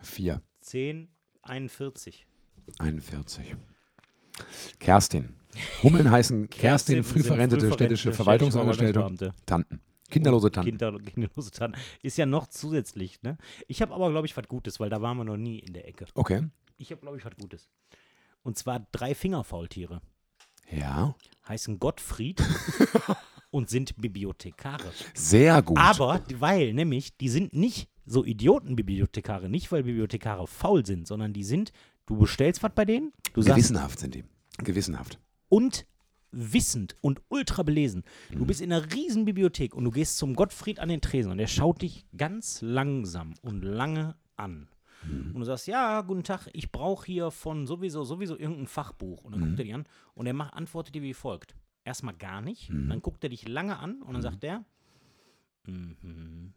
Vier. 10, 41. 41. Kerstin. Hummeln heißen Kerstin, früh sind verrentete früh städtische Verwaltungsangestellte. Verwaltungsbeamte. Tanten. Kinderlose Tanten. Kinder, kinderlose Tanten. Ist ja noch zusätzlich, ne? Ich habe aber, glaube ich, was Gutes, weil da waren wir noch nie in der Ecke. Okay. Ich habe, glaube ich, was Gutes. Und zwar drei Fingerfaultiere. Ja. Heißen Gottfried, und sind Bibliothekare. Sehr gut. Aber, weil nämlich, die sind nicht so Idiotenbibliothekare, nicht weil Bibliothekare faul sind, sondern die sind, du bestellst was bei denen, du sagst, Gewissenhaft sind die. Gewissenhaft. und wissend und ultra belesen. Mhm. Du bist in einer riesen Bibliothek und du gehst zum Gottfried an den Tresen und der schaut dich ganz langsam und lange an. Mhm. Und du sagst, ja, guten Tag, ich brauche hier von sowieso, sowieso irgendein Fachbuch. Und dann Mhm. guckt er dich an und er macht, antwortet dir wie folgt. Erstmal gar nicht, Mhm. dann guckt er dich lange an und dann sagt er, mhm.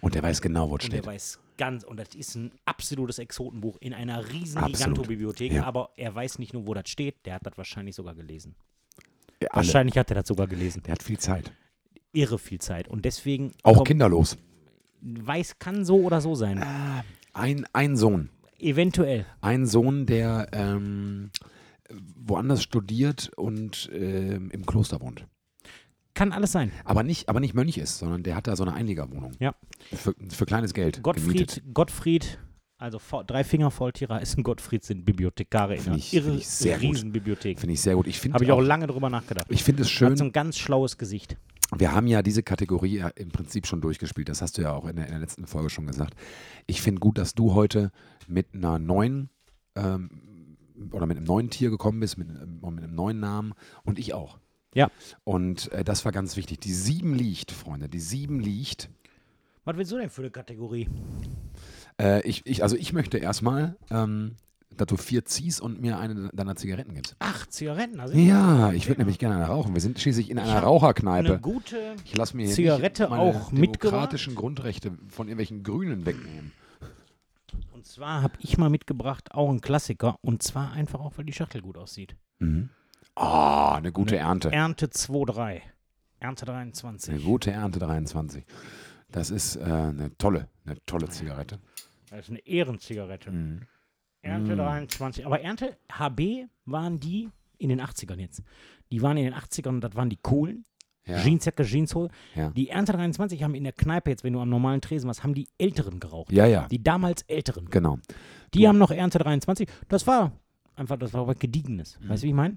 Und der weiß genau, wo es er steht. weiß ganz, und das ist ein absolutes Exotenbuch in einer riesen. Gigantobibliothek, Ja. aber er weiß nicht nur, wo das steht, der hat das wahrscheinlich sogar gelesen. Ja. Wahrscheinlich hat er das sogar gelesen. Der hat viel Zeit. Irre viel Zeit. Und deswegen Auch kommt- kinderlos. weiß, kann so oder so sein. Ein, ein Sohn. Eventuell. Ein Sohn, der ähm, woanders studiert und ähm, im Kloster wohnt. Kann alles sein. Aber nicht, aber nicht Mönch ist, sondern der hat da so eine Einliegerwohnung. Ja. Für, für kleines Geld. Gottfried, gemietet. Gottfried, also drei Finger Volltierer ist ein Gottfried, sind Bibliothekare in Finde einer ich- irre, ich sehr. Riesenbibliothek. Finde ich sehr gut. Ich Habe ich auch auch, lange drüber nachgedacht. ich finde es Hat schön. so ein ganz schlaues Gesicht. Wir haben ja diese Kategorie ja im Prinzip schon durchgespielt. Das hast du ja auch in der, in der letzten Folge schon gesagt. Ich finde gut, dass du heute mit einer neuen ähm, oder mit einem neuen Tier gekommen bist, mit, ähm, mit einem neuen Namen und ich auch. Ja. Und äh, das war ganz wichtig. Die sieben liegt, Freunde. Die sieben liegt. Was willst du denn für eine Kategorie? Äh, ich, ich, also ich möchte erstmal, ähm, dass du vier ziehst und mir eine deiner Zigaretten gibst. Ach, Zigaretten. Also Ja, ich würde nämlich gerne eine rauchen. Wir sind schließlich in einer hab Eine Raucherkneipe. gute. Ich lasse mir Zigarette auch mitgebracht? demokratischen Grundrechte von irgendwelchen Grünen wegnehmen. Und zwar habe ich mal mitgebracht, auch ein Klassiker. Und zwar einfach auch, weil die Schachtel gut aussieht. Mhm. Ah, eine gute Ernte. Ernte 2-3. Ernte 23. Eine gute Ernte 23. Das ist äh, eine tolle, eine tolle Zigarette. Das ist eine Ehrenzigarette. Mhm. Ernte Mm. 23. Aber Ernte HB waren die in den 80ern jetzt. Die waren in den 80ern, das waren die coolen. Ja. Jeansjacke, Jeanshose. Ja. Die Ernte 23 haben in der Kneipe jetzt, wenn du am normalen Tresen warst, haben die Älteren geraucht. ja, ja, Die damals Älteren. genau. Die Du- haben noch Ernte 23. Das war einfach, das war was Gediegenes. Mhm. Weißt du, wie ich meine?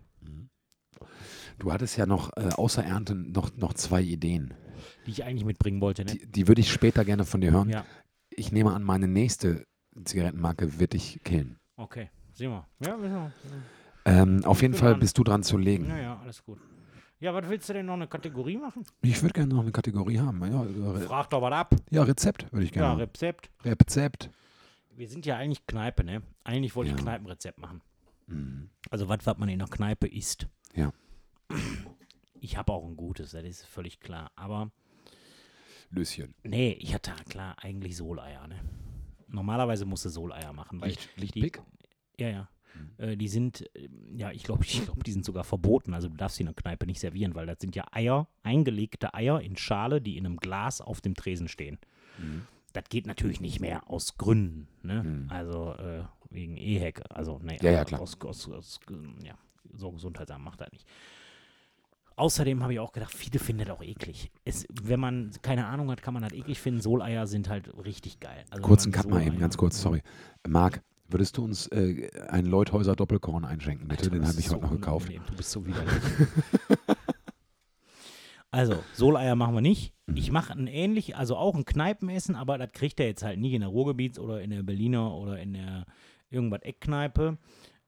Du hattest ja noch äh, außer Ernte noch, noch zwei Ideen. Die ich eigentlich mitbringen wollte. Ne? Die, die würde ich später gerne von dir hören. Ja, Ich nehme an, meine nächste Zigarettenmarke wird dich killen. okay. Sehen wir. Ja, wissen wir. Ähm, auf jeden Fall dran. bist du dran zu legen. Ja, ja, alles gut. Ja, was willst du denn noch eine Kategorie machen? Ich würde gerne noch eine Kategorie haben. Ja, Re Frag doch was ab. ja Rezept würde ich Ja, gerne. haben. Rezept. Rezept. Wir sind ja eigentlich Kneipe, ne? Eigentlich wollte ich Ja. Kneipenrezept machen. Mhm. Also was, was man in der Kneipe isst. Ja. Ich habe auch ein gutes, das ist völlig klar. Aber Löschen. nee, ich hatte klar eigentlich Soleier, ne? Normalerweise musst du Soleier machen, weil Licht, Licht die? Ja, ja. Äh, die sind, äh, ja, ich glaube, ich glaub, die sind sogar verboten. Also du darfst sie in der Kneipe nicht servieren, weil das sind ja Eier, eingelegte Eier in Schale, die in einem Glas auf dem Tresen stehen. Mhm. Das geht natürlich nicht mehr aus Gründen, ne? Mhm. Also äh, wegen EHEC, also ne, Ja, ja, aber klar. Aus, aus, aus, ja, so Gesundheitsamt macht das nicht. Außerdem habe ich auch gedacht, viele finden das auch eklig. Es, wenn man keine Ahnung hat, kann man das eklig finden. Soleier sind halt richtig geil. Also Kurzen Cut mal eben, ganz kurz, sorry. Marc, würdest du uns äh, einen Leuthäuser Doppelkorn einschenken, bitte? Den habe ich heute so noch gekauft. Du bist so widerlich. also, Soleier machen wir nicht. Mhm. Ich mache ein ähnlich, also auch ein Kneipenessen, aber das kriegt er jetzt halt nicht in der Ruhrgebiets- oder in der Berliner oder in der irgendwas Eckkneipe,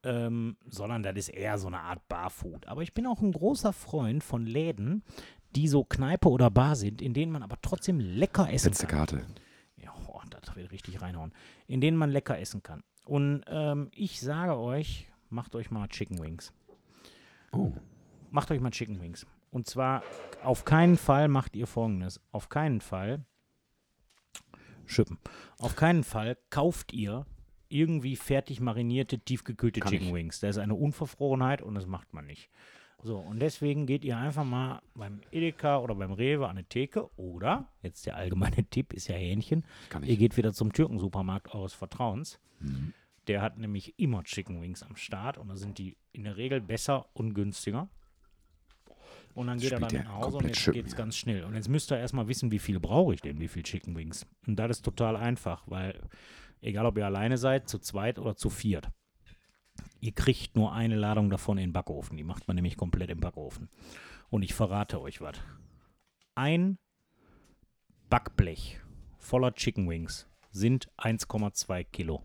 ähm, sondern das ist eher so eine Art Barfood. Aber ich bin auch ein großer Freund von Läden, die so Kneipe oder Bar sind, in denen man aber trotzdem lecker essen Letzte kann. Karte. Ja, oh, das wird richtig reinhauen. In denen man lecker essen kann. Und ähm, ich sage euch, macht euch mal Chicken Wings. Oh. Macht euch mal Chicken Wings. Und zwar auf keinen Fall macht ihr folgendes. Auf keinen Fall schippen. Auf keinen Fall kauft ihr irgendwie fertig marinierte, tiefgekühlte Kann Chicken ich. Wings. Das ist eine Unverfrorenheit und das macht man nicht. So, und deswegen geht ihr einfach mal beim Edeka oder beim Rewe an eine Theke oder, jetzt der allgemeine Tipp ist ja Hähnchen, Kann ihr geht wieder zum Türkensupermarkt eures Vertrauens. Mhm. Der hat nämlich immer Chicken Wings am Start und da sind die in der Regel besser und günstiger. Und dann geht er der nach Hause und jetzt geht es ganz schnell. Und jetzt müsst ihr erstmal wissen, wie viel brauche ich denn, wie viel Chicken Wings. Und das ist total einfach, weil egal ob ihr alleine seid, zu zweit oder zu viert, ihr kriegt nur eine Ladung davon in den Backofen. Die macht man nämlich komplett im Backofen. Und ich verrate euch was. Ein Backblech voller Chicken Wings sind 1,2 Kilo.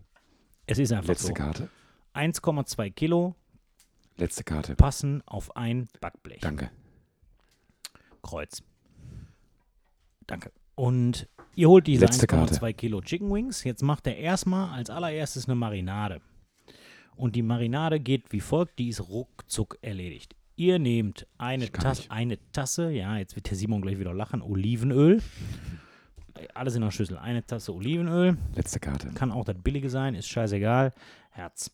Es ist einfach Letzte so. Karte. 1,2 Kilo Letzte Karte. passen auf ein Backblech. Danke. Kreuz. Danke. Und ihr holt diese Letzte Karte. 1,2 Kilo Chicken Wings. Jetzt macht er erstmal als allererstes eine Marinade. Und die Marinade geht wie folgt, die ist ruckzuck erledigt. Ihr nehmt eine, Tasse, nicht. eine Tasse, ja, jetzt wird der Simon gleich wieder lachen, Olivenöl. Alles in der Schüssel. Eine Tasse Olivenöl. Letzte Karte. Kann auch das billige sein, ist scheißegal. Herz.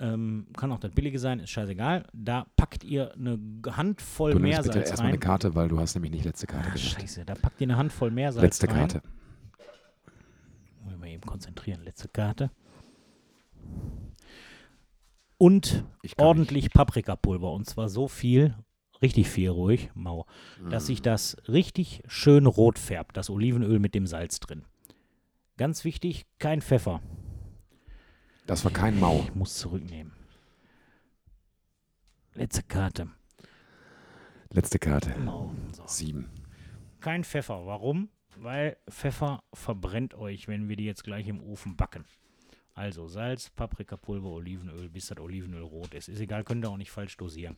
Ähm, kann auch das billige sein, ist scheißegal. Da packt ihr eine Handvoll Du nimmst bitte Meersalz erstmal eine rein. Karte, weil du hast nämlich nicht letzte Karte gesagt. scheiße, da packt ihr eine Handvoll Meersalz Letzte rein. Karte. Muss ich mal eben konzentrieren. Letzte Karte. Und ordentlich Paprikapulver. Und zwar so viel, richtig viel ruhig, mau, dass Mm. sich das richtig schön rot färbt. Das Olivenöl mit dem Salz drin. Ganz wichtig, kein Pfeffer. Das war kein Mau. Ich muss zurücknehmen. Letzte Karte. Letzte Karte. Mau. So. Sieben. Kein Pfeffer. Warum? Weil Pfeffer verbrennt euch, wenn wir die jetzt gleich im Ofen backen. Also Salz, Paprikapulver, Olivenöl, bis das Olivenöl rot ist. Ist egal, könnt ihr auch nicht falsch dosieren.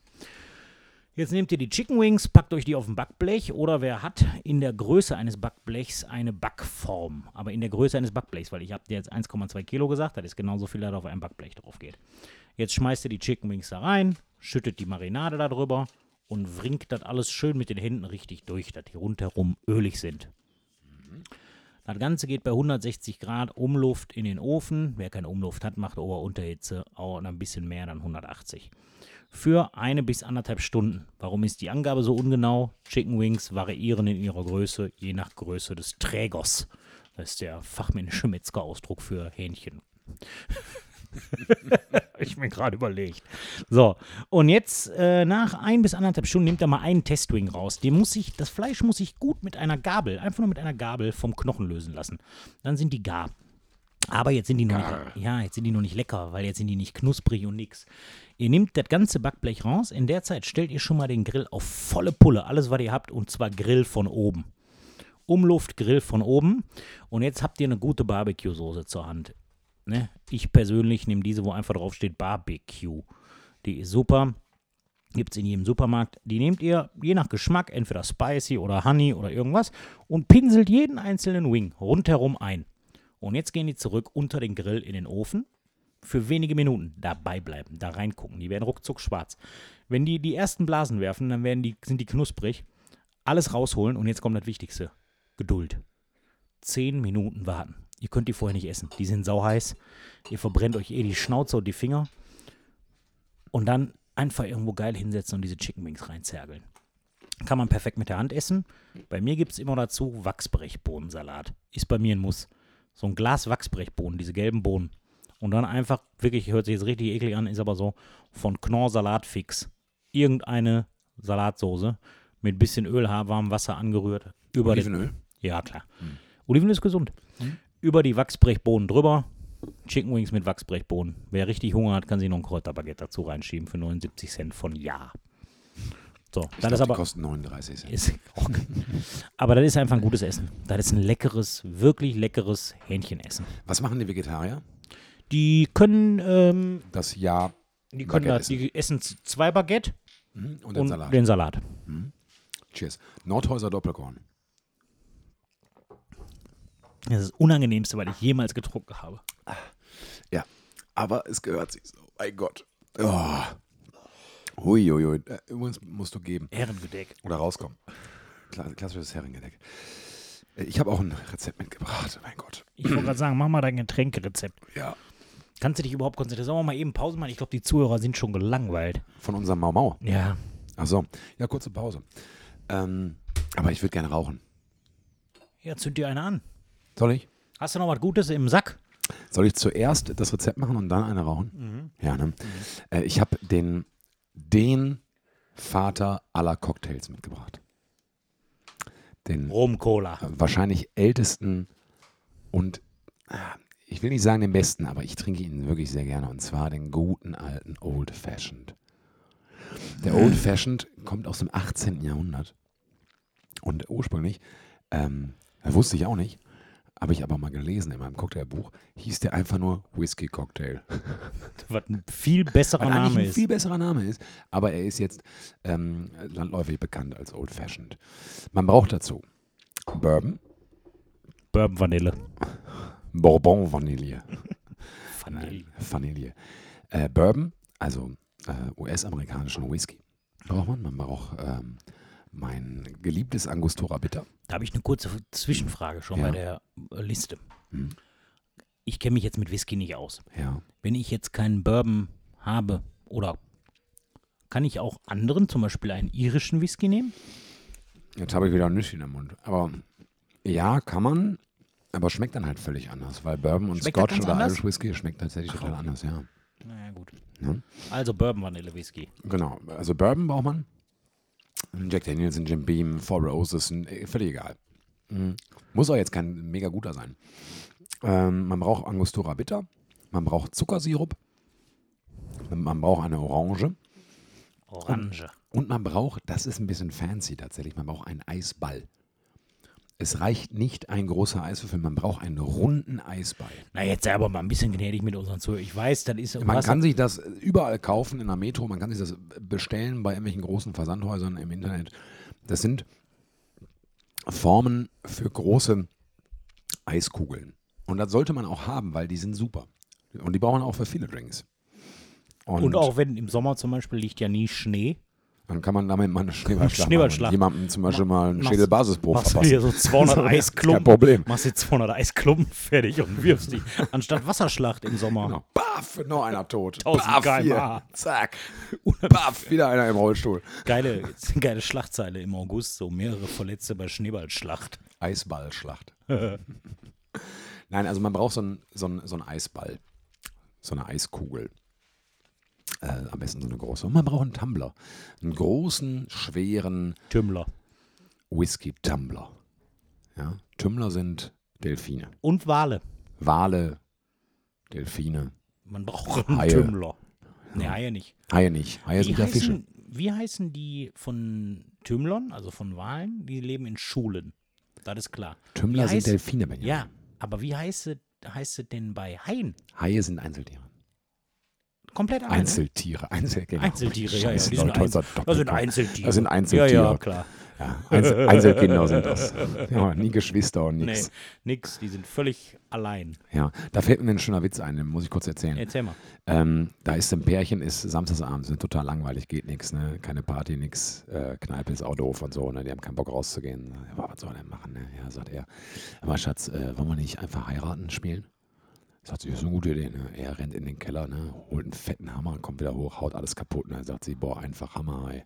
Jetzt nehmt ihr die Chicken Wings, packt euch die auf ein Backblech oder wer hat in der Größe eines Backblechs eine Backform. Aber in der Größe eines Backblechs, weil ich habe dir jetzt 1,2 Kilo gesagt, das ist genauso viel, das auf einem Backblech drauf geht. Jetzt schmeißt ihr die Chicken Wings da rein, schüttet die Marinade da drüber und wringt das alles schön mit den Händen richtig durch, dass die rundherum ölig sind. Das Ganze geht bei 160 Grad Umluft in den Ofen. Wer keine Umluft hat, macht Ober-Unterhitze auch ein bisschen mehr, dann 180. Für eine bis anderthalb Stunden. Warum ist die Angabe so ungenau? Chicken Wings variieren in ihrer Größe, je nach Größe des Trägers. Das ist der fachmännische Metzgerausdruck für Hähnchen. Ich mir gerade überlegt. So, und jetzt äh, nach ein bis anderthalb Stunden nimmt er mal einen Testwing raus. Den muss ich, das Fleisch muss ich gut mit einer Gabel, einfach nur mit einer Gabel vom Knochen lösen lassen. Dann sind die gar. Aber jetzt sind die noch nicht, ja, jetzt sind die noch nicht lecker, weil jetzt sind die nicht knusprig und nix. Ihr nehmt das ganze Backblech raus. In der Zeit stellt ihr schon mal den Grill auf volle Pulle, alles was ihr habt, und zwar Grill von oben. Umluft, Grill von oben. Und jetzt habt ihr eine gute Barbecue-Soße zur Hand. Ne? Ich persönlich nehme diese, wo einfach drauf steht Barbecue. Die ist super. Gibt es in jedem Supermarkt. Die nehmt ihr je nach Geschmack, entweder spicy oder honey oder irgendwas, und pinselt jeden einzelnen Wing rundherum ein. Und jetzt gehen die zurück unter den Grill in den Ofen. Für wenige Minuten dabei bleiben, da reingucken. Die werden ruckzuck schwarz. Wenn die die ersten Blasen werfen, dann werden die, sind die knusprig. Alles rausholen und jetzt kommt das Wichtigste. Geduld. Zehn Minuten warten. Ihr könnt die vorher nicht essen. Die sind sauheiß. Ihr verbrennt euch eh die Schnauze und die Finger. Und dann einfach irgendwo geil hinsetzen und diese Chicken Wings reinzergeln. Kann man perfekt mit der Hand essen. Bei mir gibt es immer dazu Wachsbrechbohnensalat. Ist bei mir ein Muss. So ein Glas Wachsbrechbohnen, diese gelben Bohnen. Und dann einfach, wirklich, hört sich jetzt richtig eklig an, ist aber so, von Knorr Salatfix. Irgendeine Salatsoße mit bisschen Öl, warmem Wasser angerührt. Über den, Olivenöl? ja, klar. Olivenöl ist gesund. Über die Wachsbrechbohnen drüber. Chicken Wings mit Wachsbrechbohnen. Wer richtig Hunger hat, kann sich noch ein Kräuterbaguette dazu reinschieben für 79 Cent von Ja. So, Ich das glaub, ist die aber. kosten 39 Cent. Ist, aber das ist einfach ein gutes Essen. Das ist ein leckeres, wirklich leckeres Hähnchenessen. Was machen die Vegetarier? Die können, ähm, Das Jahr die können Baguette das, die essen zwei Baguette mhm, und den und Salat. den Salat. Cheers. Nordhäuser Doppelkorn. Das ist das Unangenehmste, was ich jemals getrunken habe. Ja, aber es gehört sich so. Mein Gott. Oh. Huiuiui. Äh, Übrigens musst du geben. Herrengedeck. Oder rauskommen. Kla- Klassisches Heringedeck. Äh, Ich habe auch ein Rezept mitgebracht. Mein Gott. Ich wollte gerade sagen, mach mal dein Getränkerezept. Ja. Kannst du dich überhaupt konzentrieren? Sollen wir mal eben Pause machen? Ich glaube, die Zuhörer sind schon gelangweilt. Von unserem Mau Mau. Ja. Ach so. Ja, kurze Pause. Ähm, aber ich würde gerne rauchen. Ja, zünd dir eine an. Soll ich? Hast du noch was Gutes im Sack? Soll ich zuerst das Rezept machen und dann eine rauchen? Ja, ne? Äh, ich habe den, den Vater aller Cocktails mitgebracht. Den Rum-Cola. äh, wahrscheinlich ältesten und äh, ich will nicht sagen den besten, aber ich trinke ihn wirklich sehr gerne und zwar den guten alten Old Fashioned. Der Old Fashioned kommt aus dem 18. Jahrhundert. Und ursprünglich, ähm, wusste ich auch nicht, habe ich aber mal gelesen in meinem Cocktailbuch, hieß der einfach nur Whisky Cocktail. Was ein viel besserer Was Name ein ist. viel besserer Name ist. Aber er ist jetzt ähm, landläufig bekannt als Old Fashioned. Man braucht dazu Bourbon, Bourbon Vanille. Bourbon Vanille. Vanille. Vanille. Äh, Bourbon, also äh, US-amerikanischen Whisky, braucht man. Man braucht ähm, mein geliebtes Angostura Bitter. Da habe ich eine kurze Zwischenfrage schon Ja. bei der äh, Liste. Hm. Ich kenne mich jetzt mit Whisky nicht aus. Ja. Wenn ich jetzt keinen Bourbon habe oder kann ich auch anderen, zum Beispiel einen irischen Whisky nehmen? Jetzt habe ich wieder ein Nüsschen im Mund. Aber ja, kann man, aber schmeckt dann halt völlig anders, weil Bourbon und Schmeckt das Scotch oder anders? Irish Whisky schmeckt tatsächlich total anders, ja. Naja, gut. Ja. Also Bourbon Vanille Whisky. Genau, also Bourbon braucht man. Jack Daniels, ein Jim Beam, Four Roses, äh, völlig egal. Mhm. Muss auch jetzt kein mega guter sein. Ähm, man braucht Angostura Bitter, man braucht Zuckersirup, man braucht eine Orange Orange. und man braucht, das ist ein bisschen fancy tatsächlich, man braucht einen Eisball. Es reicht nicht ein großer Eiswürfel, man braucht einen runden Eisball. Na, jetzt sei aber mal ein bisschen gnädig mit unseren Zuhörern. Ich weiß, das ist Man kann sich das überall kaufen in der Metro, man kann sich das bestellen bei irgendwelchen großen Versandhäusern im Internet. Das sind Formen für große Eiskugeln. Und das sollte man auch haben, weil die sind super. Und die braucht man auch für viele Drinks. Und, Und auch wenn im Sommer zum Beispiel liegt ja nie Schnee, dann kann man damit mal eine Schneeballschlacht Schneeballschlacht. machen. Jemandem zum Beispiel mal einen machst- Schädelbasisbruch machst du verpassen. dir so 200 Kein Eisklumpen, Problem. machst dir 200 Eisklumpen fertig und wirfst die anstatt Wasserschlacht im Sommer. Genau. Baff, noch einer tot. 1000 Baff, km/h. Zack. Baff, wieder einer im Rollstuhl. Geile, geile Schlachtzeile im August, so mehrere Verletzte bei Schneeballschlacht. Eisballschlacht. Nein, also man braucht so einen so einen- so einen Eisball. So eine Eiskugel. Äh, am besten so eine große. Und man braucht einen Tumbler. Einen großen, schweren Tümmler. Whisky-Tumbler. Ja? Tümmler sind Delfine. Und Wale. Wale, Delfine. Man braucht einen Haie. Tümmler. Nee, Haie nicht. Haie nicht. Haie Wie sind ja Fische. wie heißen die von Tümmlern, also von Walen? Die leben in Schulen. Das ist klar. Tümmler wie sind heißt- Delfine, Benjamin. Ja, aber wie heißt es, heißt es denn bei Haien? Haie sind Einzeltiere. Komplett alleine? Einzeltiere. Einzel, genau. Einzeltiere, ja, ja. Die sind, Einzel das sind. Einzeltiere. Das sind Ja, Einzeltiere. ja, klar. Ja, Einzel Einzelkinder sind das. Ja, nie Geschwister und Nee, nix. Die sind völlig allein. Ja, da fällt mir ein schöner Witz ein, den muss ich kurz erzählen. Erzähl mal. Ähm, da ist ein Pärchen, ist samstagsabends, ne, total langweilig, geht nichts, ne? keine Party, nix, äh, Kneipe ist auch doof und so, ne? die haben keinen Bock rauszugehen. Ja, was soll er denn machen? Ne? Ja, sagt er. Aber Schatz, äh, wollen wir nicht einfach heiraten spielen? Sagt sie, ist eine gute Idee. Ne? Er rennt in den Keller, ne? holt einen fetten Hammer, kommt wieder hoch, haut alles kaputt. Ne? Sagt sie, boah, einfach Hammer, ey.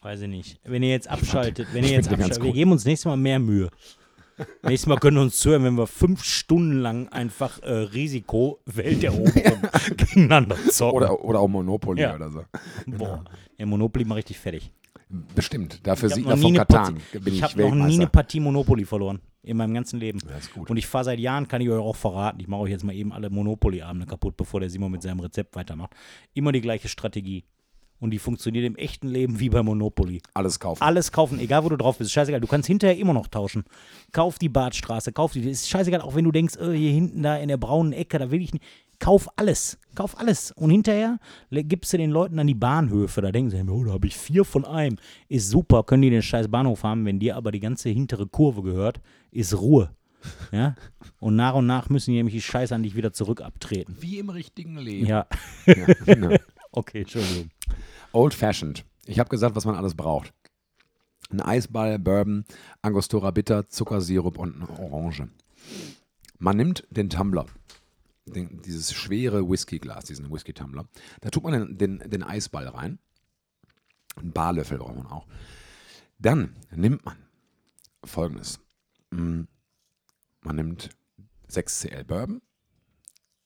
Weiß ich nicht. Wenn ihr jetzt abschaltet, wenn ihr jetzt abschaltet, wir geben uns nächstes Mal mehr Mühe. Nächstes Mal können wir uns zuhören, wenn wir fünf Stunden lang einfach äh, Risiko Welteroberung gegeneinander zocken. Oder, oder auch Monopoly Ja. oder so. Boah, der Monopoly mal richtig fertig. Bestimmt. Dafür Ich habe Siegner noch, von Katan Partie- bin ich ich, hab noch nie eine Partie Monopoly verloren. In meinem ganzen Leben. Ja, ist gut. Und ich fahre seit Jahren, kann ich euch auch verraten. Ich mache euch jetzt mal eben alle Monopoly-Abende kaputt, bevor der Simon mit seinem Rezept weitermacht. Immer die gleiche Strategie. Und die funktioniert im echten Leben wie bei Monopoly. Alles kaufen. Alles kaufen, egal wo du drauf bist. Scheißegal, du kannst hinterher immer noch tauschen. Kauf die Badstraße, kauf die. Ist scheißegal, auch wenn du denkst, äh, hier hinten da in der braunen Ecke, da will ich nicht. Kauf alles. Kauf alles. Und hinterher gibst du den Leuten dann die Bahnhöfe. Da denken sie, oh, da habe ich vier von einem. Ist super, können die den scheiß Bahnhof haben. Wenn dir aber die ganze hintere Kurve gehört, ist Ruhe. Ja? Und nach und nach müssen die nämlich die Scheiße an dich wieder zurück abtreten. Wie im richtigen Leben. Ja, Ja, genau. okay, Entschuldigung. Old Fashioned. Ich habe gesagt, was man alles braucht. Ein Eisball, Bourbon, Angostura Bitter, Zuckersirup und eine Orange. Man nimmt den Tumbler, den, dieses schwere Whiskyglas, diesen Whisky-Tumbler. Da tut man den, den, den Eisball rein. Einen Barlöffel braucht man auch. Dann nimmt man folgendes. Mm, Man nimmt 6 CL Bourbon,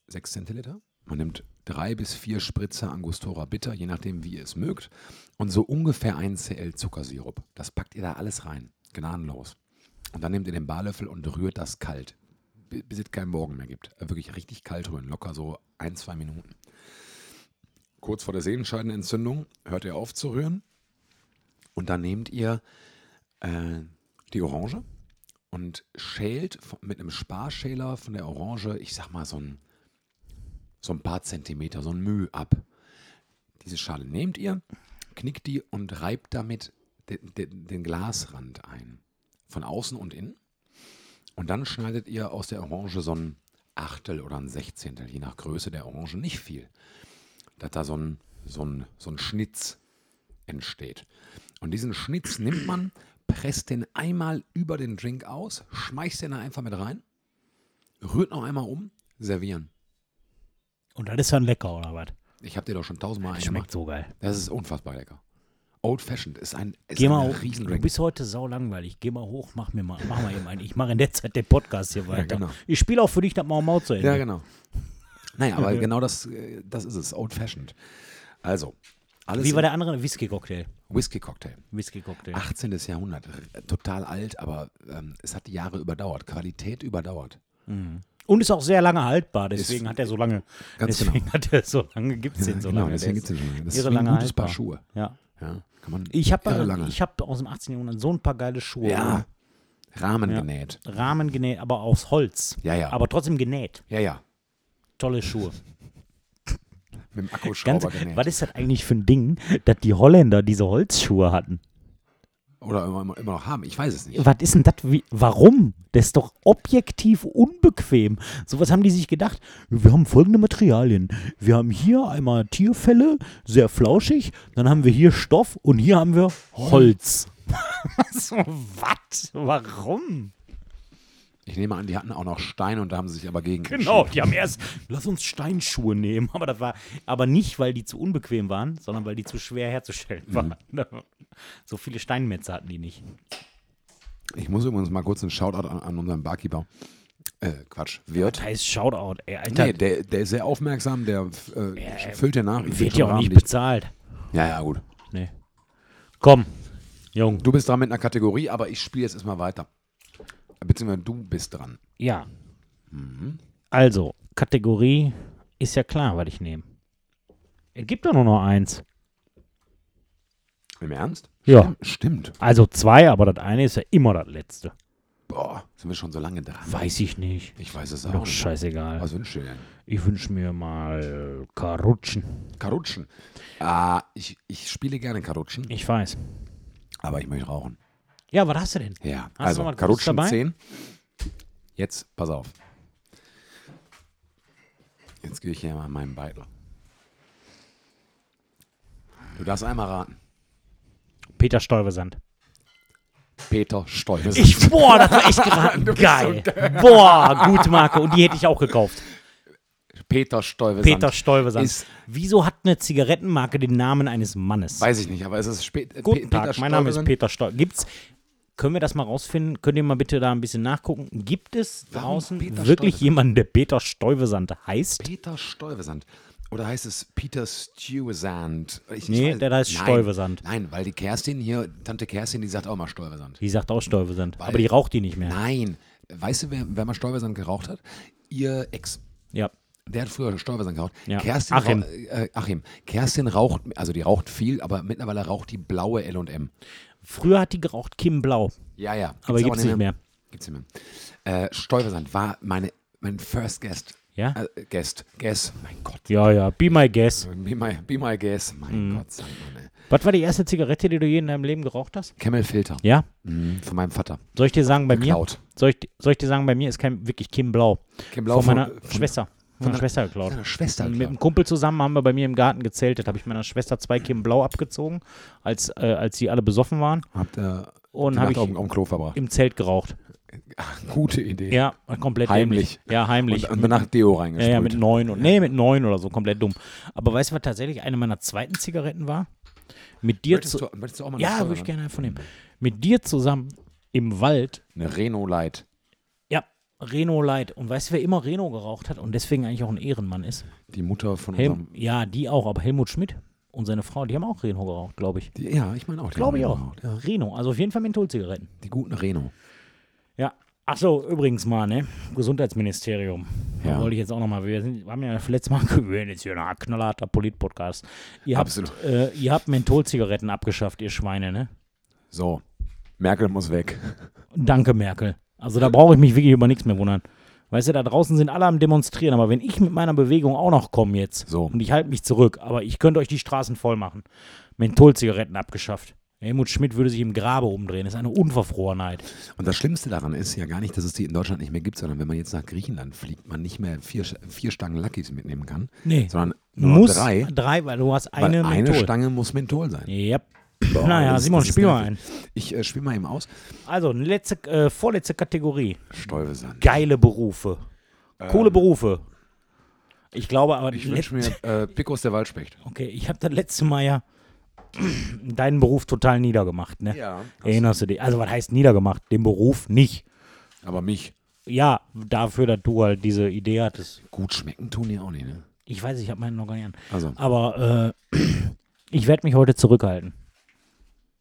6 Zentiliter. Man nimmt drei bis vier Spritzer Angostura Bitter, je nachdem, wie ihr es mögt. Und so ungefähr ein CL Zuckersirup. Das packt ihr da alles rein. Gnadenlos. Und dann nehmt ihr den Barlöffel und rührt das kalt. Bi- Bis es keinen Morgen mehr gibt. Äh, Wirklich richtig kalt rühren. Locker so ein, zwei Minuten. kurz vor der Sehenscheidenentzündung, hört ihr auf zu rühren. Und dann nehmt ihr äh, die Orange und schält mit einem Sparschäler von der Orange, ich sag mal so ein, so ein paar Zentimeter, so ein Müh ab. Diese Schale nehmt ihr, knickt die und reibt damit den, den, den Glasrand ein. Von außen und innen. Und dann schneidet ihr aus der Orange so ein Achtel oder ein Sechzehntel, je nach Größe der Orange, nicht viel. Dass da so ein, so ein, so ein Schnitz entsteht. Und diesen Schnitz nimmt man, presst den einmal über den Drink aus, schmeißt den da einfach mit rein, rührt noch einmal um, servieren. Und das ist dann lecker, oder was? Ich habe dir doch schon tausendmal Schmeckt eingemacht. so geil. Das ist unfassbar lecker. Old Fashioned ist ein, ist Geh ein mal hoch. Du bist heute sau langweilig. Geh mal hoch, mach mir mal, mach mal eben einen. Ich mache in der Zeit den Podcast hier weiter. genau. Ich spiele auch für dich das Mau Mau zu Ende. Ja, genau. Naja, aber genau das, äh, das ist es. Old Fashioned. Also, alles Wie war der andere Whisky-Cocktail? Whisky-Cocktail. Whisky-Cocktail. 18. Jahrhundert. Total alt, aber ähm, es hat die Jahre überdauert. Qualität überdauert. Und ist auch sehr lange haltbar, deswegen Ist- hat er so lange. Ganz deswegen hat er so lange, gibt es den so genau, lange. deswegen gibt es den schon. Das irre ist ein lange gutes Paar haltbar. Schuhe. Ja. Ja, kann man Ich habe ich hab aus dem 18. Jahrhundert so ein paar geile Schuhe. ja, Rahmen Ja. genäht. Rahmen genäht, aber aus Holz. Ja, ja. Aber trotzdem genäht. Ja, ja. Tolle Schuhe. Mit dem Ganz, Akkuschrauber genäht. was ist das eigentlich für ein Ding, dass die Holländer diese Holzschuhe hatten? Oder immer, immer, noch haben. Ich weiß es nicht. Was ist denn das? Warum? Das ist doch objektiv unbequem. Sowas haben die sich gedacht. Wir haben folgende Materialien. Wir haben hier einmal Tierfelle, sehr flauschig. Dann haben wir hier Stoff und hier haben wir Holz. so, was? Warum? Ich nehme an, die hatten auch noch Steine und da haben sie sich aber gegen Genau, die haben erst, lass uns Steinschuhe nehmen. Aber das war aber nicht, weil die zu unbequem waren, sondern weil die zu schwer herzustellen waren. So viele Steinmetze hatten die nicht. Ich muss übrigens mal kurz einen Shoutout an, an unseren Barkeeper. Äh, Quatsch, Wirt. Da ist Shoutout, ey, Alter. Nee, der, der ist sehr aufmerksam, der äh, Ja, füllt dir nach. Wird ja auch nicht bezahlt. Ja, ja, gut. Nee. Komm, Jung. Du bist dran mit einer Kategorie, aber ich spiele jetzt erstmal weiter. Beziehungsweise du bist dran. Ja. Mhm. Also, Kategorie ist ja klar, was ich nehme. Es gibt doch nur noch eins. Im Ernst? Ja. Stimmt. Also zwei, aber das eine ist ja immer das letzte. Boah, sind wir schon so lange dran? Weiß ich nicht. Ich weiß es auch Doch nicht. scheißegal. Was wünschst du dir denn? Ich wünsche mir mal Karutschen. Karutschen. Ah, ich, ich spiele gerne Karutschen, Ich weiß. aber ich möchte rauchen. Ja, was hast du denn? Ja, du also Karutschen dabei? 10. Jetzt, pass auf. Jetzt gehe ich hier mal in meinen Beitel. Du darfst einmal raten. Peter Stuyvesant. Peter Stuyvesant. Ich, boah, das war echt geraten. Bist so Geil. boah, gute Marke. Und die hätte ich auch gekauft. Peter Stuyvesant. Peter Stuyvesant. Ist- Wieso hat eine Zigarettenmarke den Namen eines Mannes? Weiß ich nicht, aber es ist spät. Guten Pe- Tag, mein Name ist. Peter Steu. Gibt's, können wir das mal rausfinden? Könnt ihr mal bitte da ein bisschen nachgucken? Gibt es draußen wirklich jemanden, der Peter Stuyvesant heißt? Peter Stuyvesant. Oder heißt es Peter Stuyvesant? Ich, ich Nee, weiß- der heißt Nein, Stuyvesant. Nein, weil die Kerstin hier, Tante Kerstin, die sagt auch mal Stuyvesant. Die sagt auch Stuyvesant. Weil- aber die raucht die nicht mehr. Nein. Weißt du, wer, wer mal Stuyvesant geraucht hat? Ihr Ex. Ja. Der hat früher Stuyvesant geraucht. Ja. Kerstin Achim. Äh, Achim. Kerstin raucht, also die raucht viel, aber mittlerweile raucht die blaue L&M. Früher hat die geraucht Kim Blau. Ja, ja. Aber auch gibt's nicht mehr. Gibt's nicht mehr. Äh, Stuyvesant war meine, mein First Guest. Ja? Äh, Guest. Guest. Mein Gott. Ja, ja. Be my guest. Be my, be my guest. Mein Mhm. Gott, sag mal, ey. Was war die erste Zigarette, die du je in deinem Leben geraucht hast? Camel Filter. Ja? Mhm, von meinem Vater. Soll ich dir sagen, bei mir? Geklaut. Soll ich, soll ich dir sagen, bei mir ist kein wirklich Kim Blau. Kim Blau von meiner von, Schwester. Von meiner Schwester geklaut. Deiner Schwester. Mit geklaut. einem Kumpel zusammen haben wir bei mir im Garten gezeltet. Habe ich meiner Schwester zwei Kim Blau abgezogen, als, äh, als sie alle besoffen waren. Habt ihr Und die habe ich auf, auf Klo verbracht. im Zelt geraucht. Gute Idee. Ja, komplett Heimlich. dämlich. Ja, heimlich. Und, und danach Deo ja, reingesprüht. ja, mit neun und nee, mit neun oder so, komplett dumm. Aber weißt du, was tatsächlich eine meiner zweiten Zigaretten war? Mit dir Möchtest zu. du, möchtest du auch mal eine Ja, würde ich gerne einfach nehmen. Mit dir zusammen im Wald. Eine Renault Light. Reno Light. Und weißt du, wer immer Reno geraucht hat und deswegen eigentlich auch ein Ehrenmann ist? Die Mutter von Hel unserem. ja, die auch, aber Helmut Schmidt und seine Frau, die haben auch Reno geraucht, glaube ich. Die, ja, ich meine auch. die Glaube ich auch. geraucht, Ja. Reno, also auf jeden Fall Mentholzigaretten. Die guten Renault. Ja. Ach so, übrigens mal, ne? Gesundheitsministerium. Ja. Da wollte ich jetzt auch nochmal, wir, sind, wir haben ja letztes Mal gewöhnt, jetzt hier ein knallharter Polit-Podcast. Ihr habt, Absolut. äh, ihr habt Mentholzigaretten abgeschafft, ihr Schweine, ne? So, Merkel muss weg. Danke, Merkel. Also da brauche ich mich wirklich über nichts mehr wundern. Weißt du, da draußen sind alle am Demonstrieren, aber wenn ich mit meiner Bewegung auch noch komme jetzt So. und ich halte mich zurück, aber ich könnte euch die Straßen voll machen. Mentholzigaretten abgeschafft. Helmut Schmidt würde sich im Grabe umdrehen. Das ist eine Unverfrorenheit. Und das Schlimmste daran ist ja gar nicht, dass es die in Deutschland nicht mehr gibt, sondern wenn man jetzt nach Griechenland fliegt, man nicht mehr vier, vier Stangen Luckys mitnehmen kann, Nee. sondern nur Muss drei. drei, weil du hast Weil eine eine Menthol. Stange muss Menthol sein. Yep. Boah, naja, Simon, spiel mal ein. Ich äh, spiele mal eben aus. Also, letzte, äh, vorletzte Kategorie. Stolvesand. Geile Berufe. Coole Berufe. Ich glaube aber, Ähm. Ich wünsche mir äh, Picos der Waldspecht. okay, ich habe das letzte Mal ja deinen Beruf total niedergemacht, ne? Ja. Erinnerst du dich? Also, was heißt niedergemacht? Den Beruf nicht. Aber mich Ja, dafür, dass du halt diese Idee hattest. gut schmecken tun die auch nicht, ne? Ich weiß, ich habe meinen noch gar nicht an. Also, Aber äh, ich werde mich heute zurückhalten.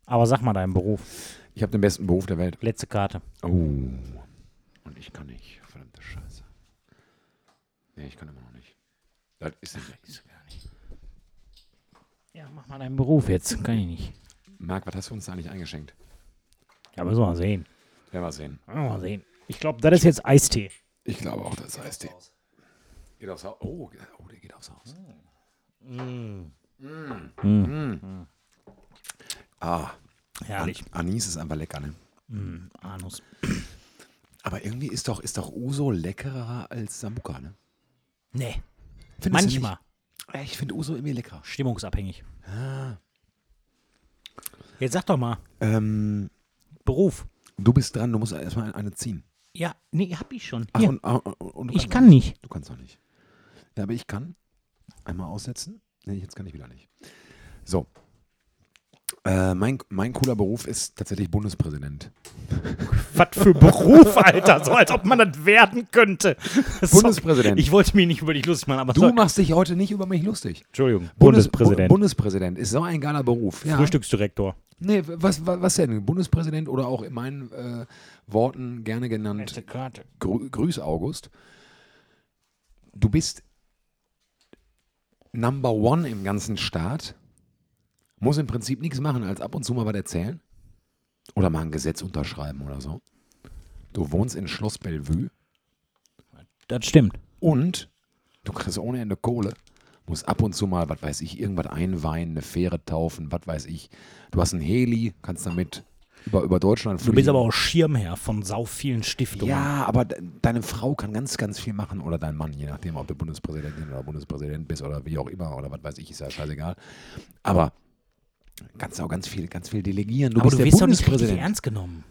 Aber sag mal deinen Beruf. ich habe den besten Beruf der Welt. Letzte Karte. Oh. Und ich kann nicht. Verdammte Scheiße. Nee, ich kann immer noch nicht. Das ist nicht. Ja, mach mal deinen Beruf jetzt. Kann ich nicht. Marc, was hast du uns da eigentlich eingeschenkt? Ja, müssen wir mal sehen. Ja, mal sehen. Wir Mal sehen. Ich glaube, das ist jetzt Eistee. Ich glaube auch, das heißt die. Geht aufs Haus. Oh, oh, der geht aufs Haus. Mm. Ah, Herrlich. An Anis ist einfach lecker, ne? Mm, Anus. Aber irgendwie ist doch, ist doch Uso leckerer als Sambuca, ne? Nee, Findest manchmal. nicht? Äh, Ich finde Uso irgendwie leckerer. Stimmungsabhängig. Jetzt sag doch mal, Ähm, Beruf. du bist dran, du musst erstmal eine ziehen. Ja, nee, hab ich schon. Ach, Hier. und, ah, und du ich kann auch nicht. Du kannst auch nicht. Ja, aber ich kann. Einmal aussetzen. Nee, jetzt kann ich wieder nicht. So. Äh, mein, mein cooler Beruf ist tatsächlich Bundespräsident. Was für Beruf, Alter. So als ob man das werden könnte. Bundespräsident. Ich wollte mich nicht über dich lustig machen, aber Du sorry. machst dich heute nicht über mich lustig. Entschuldigung. Bundes- Bundespräsident. Bu Bundespräsident ist so ein geiler Beruf. Ja. Frühstücksdirektor. Nee, was, was, was denn? Bundespräsident oder auch in meinen äh, Worten gerne genannt Karte. Grü Grüß August. Du bist Number One im ganzen Staat. Muss im Prinzip nichts machen, als ab und zu mal was erzählen. Oder mal ein Gesetz unterschreiben oder so. Du wohnst in Schloss Bellevue Das stimmt. und du kriegst ohne Ende Kohle. Musst ab und zu mal, was weiß ich, irgendwas einweihen, eine Fähre taufen, was weiß ich. Du hast einen Heli, kannst damit über, über Deutschland Du fliegen. bist aber auch Schirmherr von sau vielen Stiftungen. Ja, aber de deine Frau kann ganz, ganz viel machen oder dein Mann, je nachdem, ob du Bundespräsidentin oder Bundespräsident bist oder wie auch immer oder was weiß ich, ist ja scheißegal. Aber kannst auch ganz viel, ganz viel delegieren. Du aber bist du wirst doch nicht richtig ernst genommen.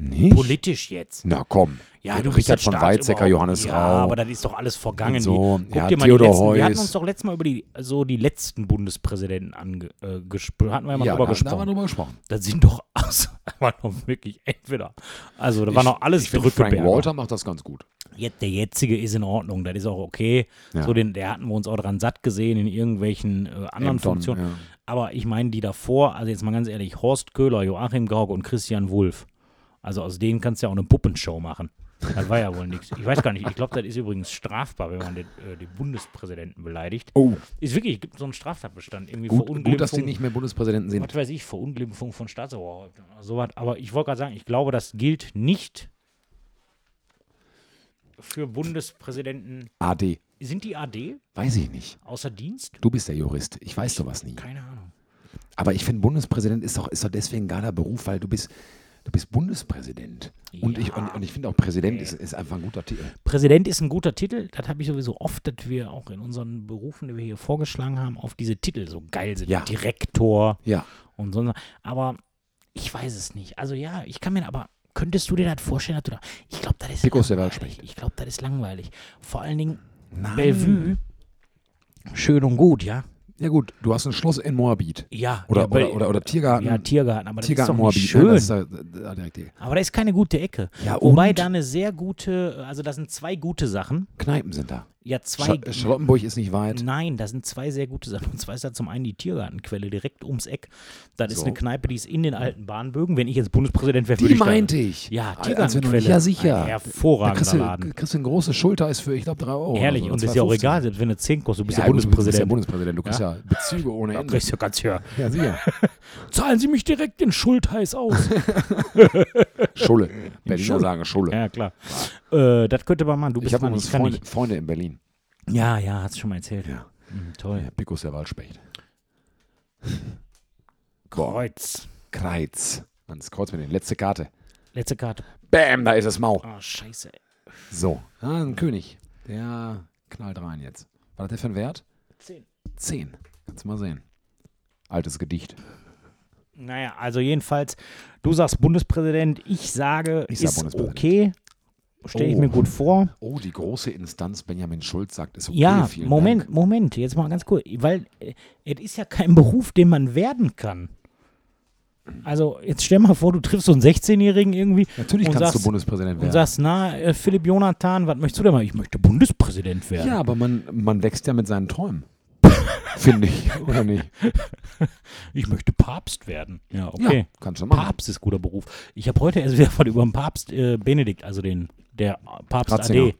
Nicht? Politisch jetzt. Na komm. Ja, du bist Richard von. Weizsäcker, Johannes ja, Rau. aber das ist doch alles vergangen. So, Die- Guck ja, dir mal Theodor letzten, Wir hatten Heuss. uns doch letztes Mal über die, so die letzten Bundespräsidenten ange, äh, gesprochen. Hatten wir ja mal ja, drüber da, da haben wir gesprochen. drüber gesprochen. Das sind doch also, war doch wirklich entweder. Also, da war noch alles ich finde, Frank. Walter macht das ganz gut. Jetzt, der jetzige ist in Ordnung, das ist auch okay. Ja. So, den, der hatten wir uns auch dran satt gesehen in irgendwelchen äh, anderen Ämtern, Funktionen. ja. Aber ich meine, die davor, also jetzt mal ganz ehrlich, Horst Köhler, Joachim Gauck und Christian Wulff. Also aus denen kannst du ja auch eine Puppenshow machen. Das war ja wohl nichts. Ich weiß gar nicht, ich glaube, das ist übrigens strafbar, wenn man den, äh, den Bundespräsidenten beleidigt. Oh, Ist wirklich, gibt so einen Straftatbestand. Irgendwie gut, gut, dass die Verunglimpfung, nicht mehr Bundespräsidenten sind. was weiß ich, Verunglimpfung von Staatsoberhäuptern oder sowas. Aber ich wollte gerade sagen, ich glaube, das gilt nicht für Bundespräsidenten. AD. Sind die AD Weiß ich nicht. außer Dienst? Du bist der Jurist. Ich weiß sowas nie. Keine Ahnung. Aber ich finde, Bundespräsident ist doch, ist doch deswegen ein geiler Beruf, weil du bist, du bist Bundespräsident. Und ich, und, und ich finde auch Präsident ist, ist einfach ein guter Titel. Präsident ist ein guter Titel. Das habe ich sowieso oft, dass wir auch in unseren Berufen, die wir hier vorgeschlagen haben, auf diese Titel so geil sind. Ja. Direktor Ja. und so. Aber ich weiß es nicht. Also ja, ich kann mir aber. Könntest du dir das vorstellen? Dass du da, ich glaube, das ist Picos langweilig. Ich glaube, das ist langweilig. Vor allen Dingen Nein. Bellevue. Schön und gut, ja. Ja gut, du hast ein Schloss in Moabit. Ja. Oder, ja, oder, Be- oder, oder Tiergarten. ja, Tiergarten, aber das Tiergarten ist doch Moabit. schön. Ne? Das ist da, da die aber da ist keine gute Ecke. Ja, Wobei und? da eine sehr gute, also da sind zwei gute Sachen. Kneipen sind da. Ja zwei. Sch Charlottenburg ist nicht weit. Nein, da sind zwei sehr gute Sachen. Und zwar ist da zum einen die Tiergartenquelle direkt ums Eck. Das ist So. eine Kneipe, die ist in den alten Bahnbögen. Wenn ich jetzt Bundespräsident wäre, würde Die ich da- meinte ich. Ja, Tiergartenquelle. Ja, sicher. Ein Da hervorragender kriegst du, Laden. kriegst du eine große Schulteis für, ich glaube, 3 Euro. Herrlich. oder Und so, ist ja auch 2,50. egal, selbst wenn du 10 kostet, du bist ja, Ja, gut, Du bist ja Bundespräsident. Bundespräsident. Du kriegst ja, Bezüge ohne Da Ende. kriegst du ganz höher. Ja, sicher. Zahlen Sie mich direkt den Schultheiß aus. Schulle. Berliner Schulle. sagen Schulle. ja, klar. Äh, das könnte man machen. Du Ich bist habe dran, übrigens ich Freunde. Freunde in Berlin. Ja, ja, hast du schon mal erzählt. Ja. Mhm, toll. Ja, Picus der Waldspecht. Kreuz. Kreuz. Das Kreuz mit den letzte Karte. Letzte Karte. Bam, da ist das Mau. Oh, scheiße. So. Ah, ein König. Der knallt rein jetzt. Was hat der für einen Wert? Zehn. Zehn. Kannst du mal sehen. Altes Gedicht. Naja, also jedenfalls, du sagst Bundespräsident, ich sage, Ich sag ist Bundespräsident. okay. Stelle ich Oh. mir gut vor. Oh, die große Instanz Benjamin Schulz sagt, ist okay. Ja, Moment, Dank. Moment, jetzt mal ganz kurz, weil äh, es ist ja kein Beruf, den man werden kann. Also, jetzt stell mal vor, du triffst so einen 16-Jährigen irgendwie Natürlich und kannst sagst, du Bundespräsident und werden. sagst, na, äh, Philipp Jonathan, was möchtest du denn mal? Ich möchte Bundespräsident werden. ja, aber man, man wächst ja mit seinen Träumen. Finde ich, oder nicht? Ich möchte Papst werden. Ja, okay. Ja, kannst du machen. Papst ist guter Beruf. Ich habe heute erst wieder von über den Papst äh, Benedikt, also den, der Papst Ratzinger. AD.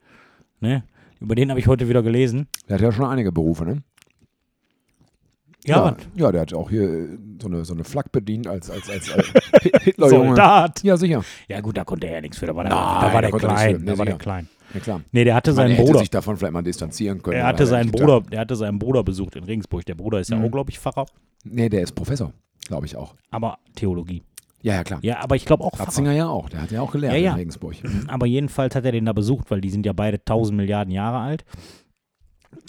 Ne? Über den habe ich heute wieder gelesen. Der hat ja schon einige Berufe, ne? Ja, ja, ja, der hat auch hier äh, so eine, so eine Flak bedient als, als, als, als Hitlerjunge. Soldat. Ja, sicher. Ja gut, da konnte er ja nichts für. Da war der, Nein, da war der er klein. Da war der klein. Ja, klar. Nee, der hatte seinen er hätte Bruder. sich davon vielleicht mal distanzieren können. Er hatte hat seinen Bruder, der hatte seinen Bruder besucht in Regensburg. Der Bruder ist ja Mhm. auch, glaube ich, Pfarrer. Nee, der ist Professor, glaube ich auch. aber Theologie. Ja, ja, klar. Ja, aber ich glaube auch Pfarrer. Ratzinger ja auch. Der hat ja auch gelernt Ja, ja. in Regensburg. Aber jedenfalls hat er den da besucht, weil die sind ja beide 1000 Milliarden Jahre alt.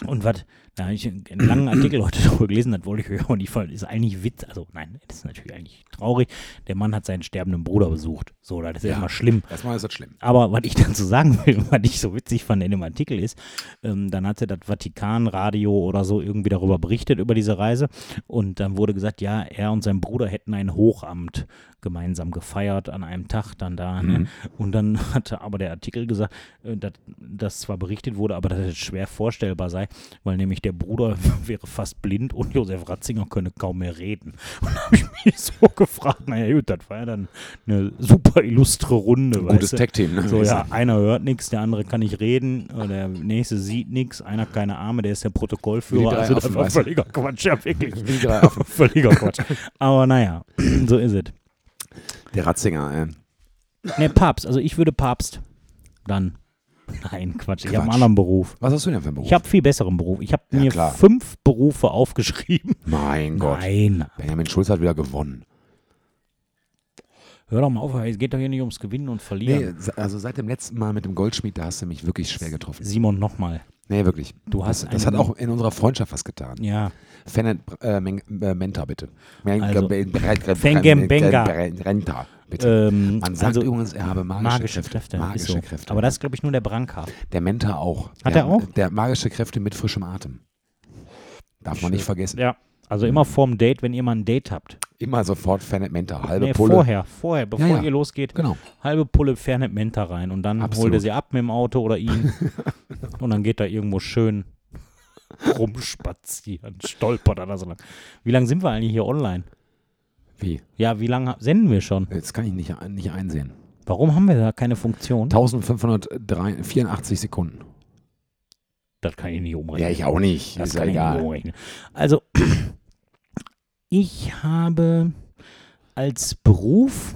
Und was, da habe ich einen langen Artikel heute darüber gelesen, das wollte ich euch auch nicht fallen. Ist eigentlich Witz, also nein, das ist natürlich eigentlich traurig. Der Mann hat seinen sterbenden Bruder besucht. So, das ist ja immer schlimm. Erstmal ist das schlimm. Aber was ich dazu sagen will, was ich so witzig fand in dem Artikel ist, ähm, dann hatte das Vatikanradio oder so irgendwie darüber berichtet, über diese Reise. Und dann wurde gesagt, ja, er und sein Bruder hätten ein Hochamt gemeinsam gefeiert an einem Tag dann da. Ne? Mhm. Und dann hatte aber der Artikel gesagt, äh, dass das zwar berichtet wurde, aber dass es schwer vorstellbar sei, weil nämlich der Bruder wäre fast blind und Josef Ratzinger könne kaum mehr reden. Und da habe ich mich so gefragt, naja gut, das war ja dann eine super illustre Runde. Gutes weißt du? Tag-Team, ne? So, ja, einer hört nichts, der andere kann nicht reden, der nächste sieht nichts, einer hat keine Arme, der ist der Protokollführer. Also das war völliger Quatsch, ja wirklich. Wie die drei Affen. Völliger Quatsch. Aber naja, so ist es. Der Ratzinger, äh. Ne, Papst, also ich würde Papst dann. Nein, Quatsch, ich habe einen anderen Beruf. Was hast du denn für einen Beruf? Ich habe viel besseren Beruf. Ich habe Ja, mir klar. fünf Berufe aufgeschrieben. mein Gott. Nein, Benjamin Schulz hat wieder gewonnen. hör doch mal auf, es geht doch hier nicht ums Gewinnen und Nee, Verlieren. se- also seit dem letzten Mal mit dem Goldschmied, da hast du mich wirklich schwer getroffen. Simon, nochmal. Nee, wirklich. Du hast Das, das hat auch in unserer Freundschaft was getan. Ja, Fenet äh, Men- äh, Menta, bitte. Also, Be- Bre- Bre- Fengem Bre- Benga. Bre- Renta, bitte. ähm, Man sagt also übrigens, er habe magische, magische Kräfte. Kräfte. Magische so. Kräfte. Aber das ist, glaube ich, nur der Branka. der Menta auch. Hat der, er auch? Der magische Kräfte mit frischem Atem. Darf man nicht vergessen. Ja. Also immer vorm Date, wenn ihr mal ein Date habt. Immer sofort Fenet Menta. Halbe Nee, Pulle. vorher, vorher, bevor Ja, ja. ihr losgeht, Genau. halbe Pulle Fernet Menta rein und dann Absolut. holt ihr sie ab mit dem Auto oder ihn und dann geht er irgendwo schön rumspazieren, stolpert oder so lang. Wie lange sind wir eigentlich hier online? Wie? Ja, wie lange senden wir schon? Jetzt kann ich nicht, nicht einsehen. Warum haben wir da keine Funktion? 1584 Sekunden. Das kann ich nicht umrechnen. Ja, ich auch nicht. Das ist ja kann ich nicht egal. umrechnen. Also, ich habe als Beruf,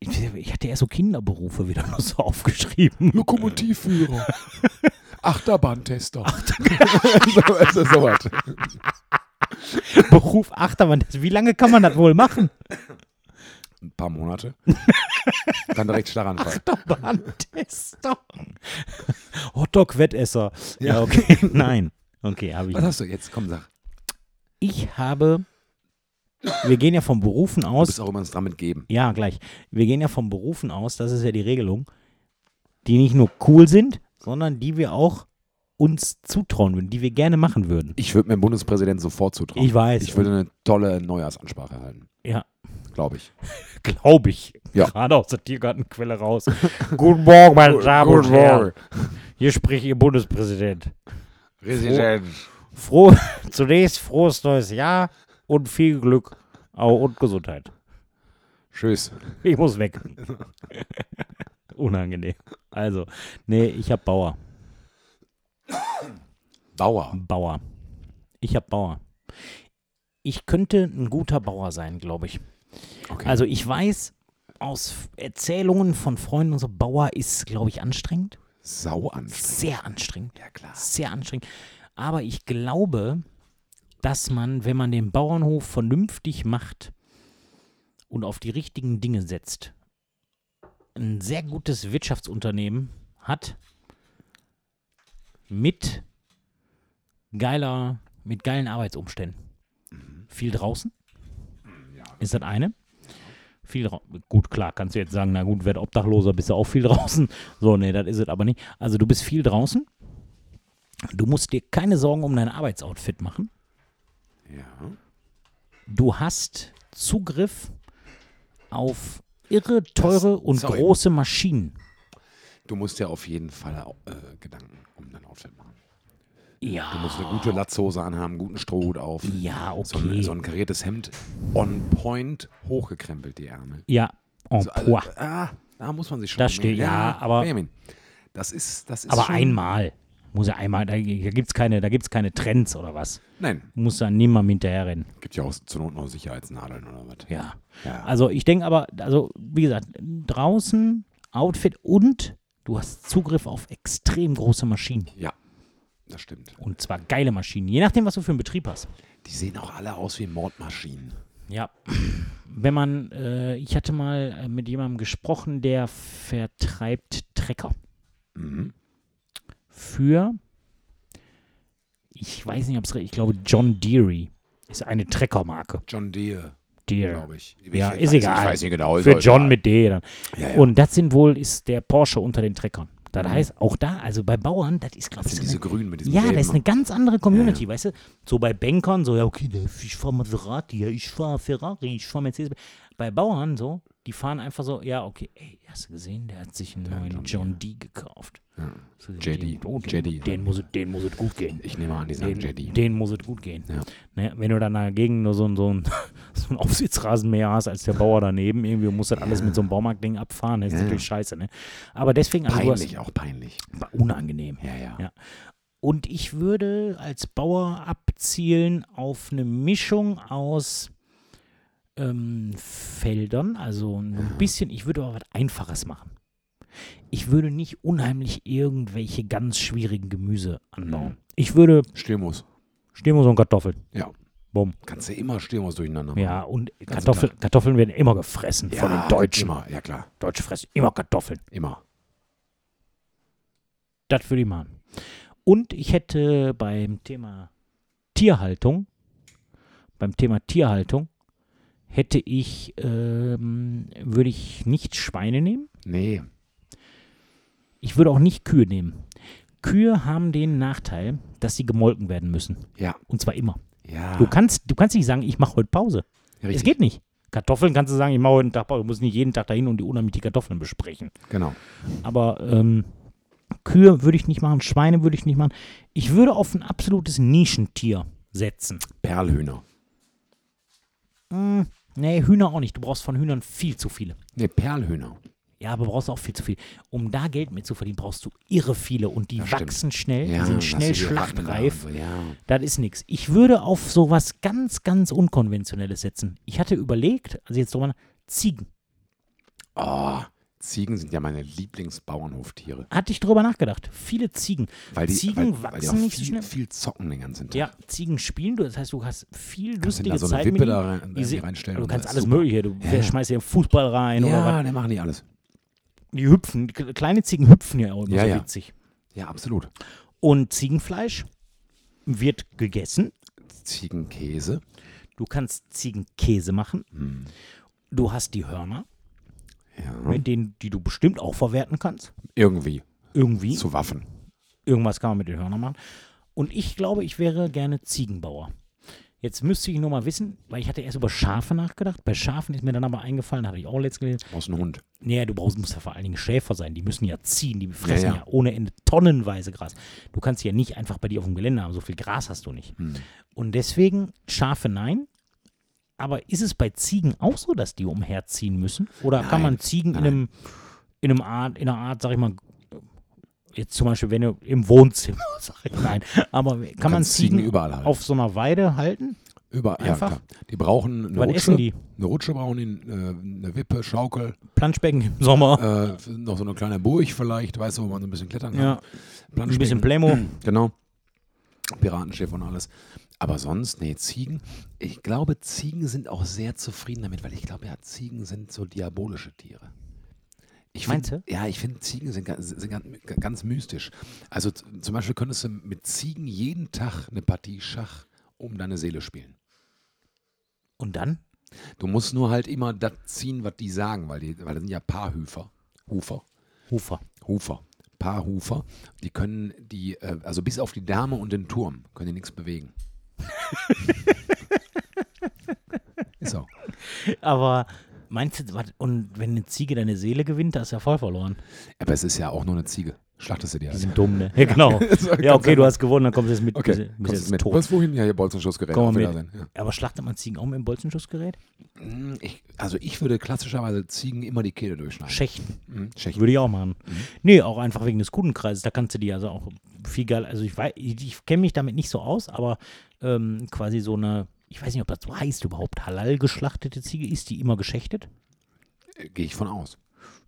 ich, hatte eher so Kinderberufe wieder noch so aufgeschrieben. Lokomotivführer. Achterbahntester. so, also sowas. Beruf Achterbahn. Wie lange kann man das wohl machen? Ein paar Monate. Dann direkt Schlaganfall. Achterbahntester. Hotdog-Wettesser. Ja. Ja. okay. Nein. Okay, habe ich. Was hast du jetzt? Komm, sag. Ich habe. Wir gehen ja von Berufen Du aus. bist auch immer uns damit geben. Ja, gleich. Wir gehen ja von Berufen aus, das ist ja die Regelung, die nicht nur cool sind, sondern die wir auch uns zutrauen würden, die wir gerne machen würden. Ich würde mir Bundespräsident sofort zutrauen. Ich weiß. Ich würde eine tolle Neujahrsansprache halten. Ja, Glaube ich. glaube ich. Ja. Gerade aus der Tiergartenquelle raus. Guten Morgen, meine Damen und Herren. Hier spricht Ihr Bundespräsident. Präsident. Froh, zunächst frohes neues Jahr und viel Glück und Gesundheit. Tschüss. Ich muss weg. Unangenehm. Also, nee, ich hab Bauer. Bauer. Bauer. Ich hab Bauer. Ich könnte ein guter Bauer sein, glaube ich. Okay. Also ich weiß aus Erzählungen von Freunden und so, Bauer ist, glaube ich, anstrengend. Sau anstrengend. Sehr anstrengend. Ja, klar. Sehr anstrengend. Aber ich glaube, dass man, wenn man den Bauernhof vernünftig macht und auf die richtigen Dinge setzt, ein sehr gutes Wirtschaftsunternehmen hat mit geiler, mit geilen Arbeitsumständen. Viel draußen ist das eine. Viel gut, klar, kannst du jetzt sagen, na gut, werd Obdachloser, bist du auch viel draußen. So, nee, das ist es aber nicht. Also du bist viel draußen. Du musst dir keine Sorgen um dein Arbeitsoutfit machen. Ja. Du hast Zugriff auf irre teure und sorry. große Maschinen. Du musst ja auf jeden Fall äh, Gedanken um dein Outfit machen. Ja. Du musst eine gute Latzhose anhaben, einen guten Strohhut auf. Ja, So ein, okay. so ein kariertes Hemd on point hochgekrempelt, die Ärmel. ja, en So, also, ah, da muss man sich schon. Das steht- ja, aber- Benjamin, das ist, das ist Aber schon, einmal. Muss ja einmal, da, da gibt es keine, da gibt's keine Trends oder was. Nein, Du musst da niemandem hinterherrennen. gibt ja auch zur Not noch Sicherheitsnadeln oder was. Ja. Ja. Also ich denke aber, also wie gesagt, draußen Outfit und du hast Zugriff auf extrem große Maschinen. ja, das stimmt. Und zwar geile Maschinen, je nachdem, was du für einen Betrieb hast. Die sehen auch alle aus wie Mordmaschinen. Ja. Wenn man, äh, ich hatte mal äh, mit jemandem gesprochen, der vertreibt Trecker Mhm. Für, ich weiß nicht, ob es, ich glaube John Deere ist eine Treckermarke. John Deere, Deere. glaube ich. Ich Ja, ist ich egal. weiß nicht genau. Für John egal. mit D dann. Ja, ja. Und das sind wohl, ist der Porsche unter den Treckern. Das Mhm. heißt, auch da, also bei Bauern, das ist, glaube das ich, sind so diese eine, Grünen mit diesem ja, gelben das ist eine ganz andere Community, Ja, weißt du? So bei Bankern, so, ja, okay, ich fahre Maserati, ja, ich fahre Ferrari, ich fahre Mercedes. Bei Bauern, so, die fahren einfach so, ja, okay, ey, hast du gesehen, der hat sich einen Der neuen John D gekauft. Ja. Jedi, Den, oh, den, muss, es- den muss es gut gehen. Ich nehme an, die sagen Den, Jedi. den muss es gut gehen. Ja. Ne, wenn du dann dagegen nur so, ein- so, ein, so ein Aufsitzrasenmäher hast als der Bauer daneben, irgendwie musst das alles mit so einem Baumarktding abfahren, das ist Ja. natürlich scheiße. Ne? Aber deswegen, also du hast, auch peinlich. unangenehm. Ja, ja. Ja. Und ich würde als Bauer abzielen auf eine Mischung aus ähm, Feldern, also ein bisschen, ich würde aber was Einfaches machen. Ich würde nicht unheimlich irgendwelche ganz schwierigen Gemüse anbauen. Ich würde Stürmus. Stehmus und Kartoffeln. Ja. Bumm. Kannst du immer Stürmus durcheinander machen. Ja, und Ganzen Kartoffeln, Kartoffeln werden immer gefressen ja von den Deutschen. Immer, ja klar. Deutsche fressen immer Kartoffeln. Immer. Das würde ich machen. Und ich hätte beim Thema Tierhaltung, beim Thema Tierhaltung, hätte ich, ähm, würde ich nicht Schweine nehmen. Nee. Ich würde auch nicht Kühe nehmen. Kühe haben den Nachteil, dass sie gemolken werden müssen. Ja. Und zwar immer. Ja. Du kannst, du kannst nicht sagen, ich mache heute Pause. Richtig. Es geht nicht. Kartoffeln kannst du sagen, ich mache heute einen Tag Pause. Du musst nicht jeden Tag dahin und die unheimlich die Kartoffeln besprechen. Genau. Aber ähm, Kühe würde ich nicht machen, Schweine würde ich nicht machen. Ich würde auf ein absolutes Nischentier setzen. Perlhühner. Hm, nee, Hühner auch nicht. Du brauchst von Hühnern viel zu viele. Nee, Perlhühner. Ja, aber brauchst auch viel zu viel. Um da Geld mit zu verdienen, brauchst du irre viele und die Das stimmt. wachsen schnell, Ja, die sind schnell da schlachtreif. So, ja. Das ist nichts. Ich würde auf sowas ganz, ganz Unkonventionelles setzen. Ich hatte überlegt, also jetzt drüber Ziegen. Oh, Ziegen sind ja meine Lieblingsbauernhoftiere. Hatte ich drüber nachgedacht. Viele Ziegen. Weil die, Ziegen weil, weil die wachsen nicht so viel, schnell. viel zocken den ganzen Tag. Ja, Ziegen spielen. Das heißt, du hast viel Kannst du lustige da so eine Zeit mit Wippe ihnen. da rein, Die reinstellen? Du kannst alles super. Mögliche. Du Ja. schmeißt dir Fußball rein oder Ja, dann machen die alles. Die hüpfen. Kleine Ziegen hüpfen ja auch immer Ja, so ja. witzig. Ja, absolut. Und Ziegenfleisch wird gegessen. Ziegenkäse. Du kannst Ziegenkäse machen. Hm. Du hast die Hörner, Ja. mit denen, die du bestimmt auch verwerten kannst. Irgendwie. Irgendwie. Zu Waffen. Irgendwas kann man mit den Hörnern machen. Und ich glaube, ich wäre gerne Ziegenbauer. Jetzt müsste ich nur mal wissen, weil ich hatte erst über Schafe nachgedacht. Bei Schafen ist mir dann aber eingefallen, hatte ich auch letztens gelesen. Du brauchst einen Hund. Nee, du brauchst, musst ja vor allen Dingen Schäfer sein. Die müssen ja ziehen, die fressen ja, ja. ohne Ende tonnenweise Gras. Du kannst ja nicht einfach bei dir auf dem Gelände haben. So viel Gras hast du nicht. Hm. Und deswegen Schafe nein. Aber ist es bei Ziegen auch so, dass die umherziehen müssen? Oder kann Nein. man Ziegen in einem, in einem Art, in einer Art, sag ich mal, jetzt zum Beispiel, wenn du im Wohnzimmer, sag ich nein, aber kann man Ziegen Ziegen überall halten. auf so einer Weide halten? Überall. Ja, einfach? klar. Die brauchen eine Was Rutsche. essen die? Eine Rutsche brauchen die, äh, eine Wippe, Schaukel, Planschbecken im Sommer. äh, noch so eine kleine Burg vielleicht, weißt du, wo man so ein bisschen klettern kann. ja, ein bisschen. Playmo. Genau. Piratenschiff und alles. Aber sonst, nee, Ziegen. Ich glaube, Ziegen sind auch sehr zufrieden damit, weil ich glaube, ja, Ziegen sind so diabolische Tiere. Ich find, Meinst Ja, ich finde, Ziegen sind, ganz, sind ganz, ganz mystisch. Also zum Beispiel könntest du mit Ziegen jeden Tag eine Partie Schach um deine Seele spielen. Und dann? Du musst nur halt immer das ziehen, was die sagen, weil, die, weil das sind ja Paarhüfer. Hufer. Hufer. Hufer. Paarhufer. Die können die, äh, also bis auf die Dame und den Turm, können die nichts bewegen. Ist so. Aber meinst du, wat- und wenn eine Ziege deine Seele gewinnt, da ist ja voll verloren. Aber es ist ja auch nur eine Ziege. Schlachtest du die Die halt. sind dumm, ne? Ja, genau. Ja, ganz okay, du einfach. hast gewonnen, dann kommst du jetzt mit. Okay, bist, bist kommst jetzt du mit. tot. Was wohin? Ja, hier Bolzenschussgerät. Komm mal mit. Aber schlachtet man Ziegen auch mit dem Bolzenschussgerät? Hm, Ich, also ich würde klassischerweise Ziegen immer die Kehle durchschneiden. Schächten. Mhm, Schächten. Würde ich auch machen. Mhm. Nee, auch einfach wegen des Kundenkreises. Da kannst du die also auch viel geil. Also ich weiß, ich, ich kenne mich damit nicht so aus, aber ähm, quasi so eine, ich weiß nicht, ob das so heißt überhaupt, halal geschlachtete Ziege, ist die immer geschächtet? Äh, Gehe ich von aus.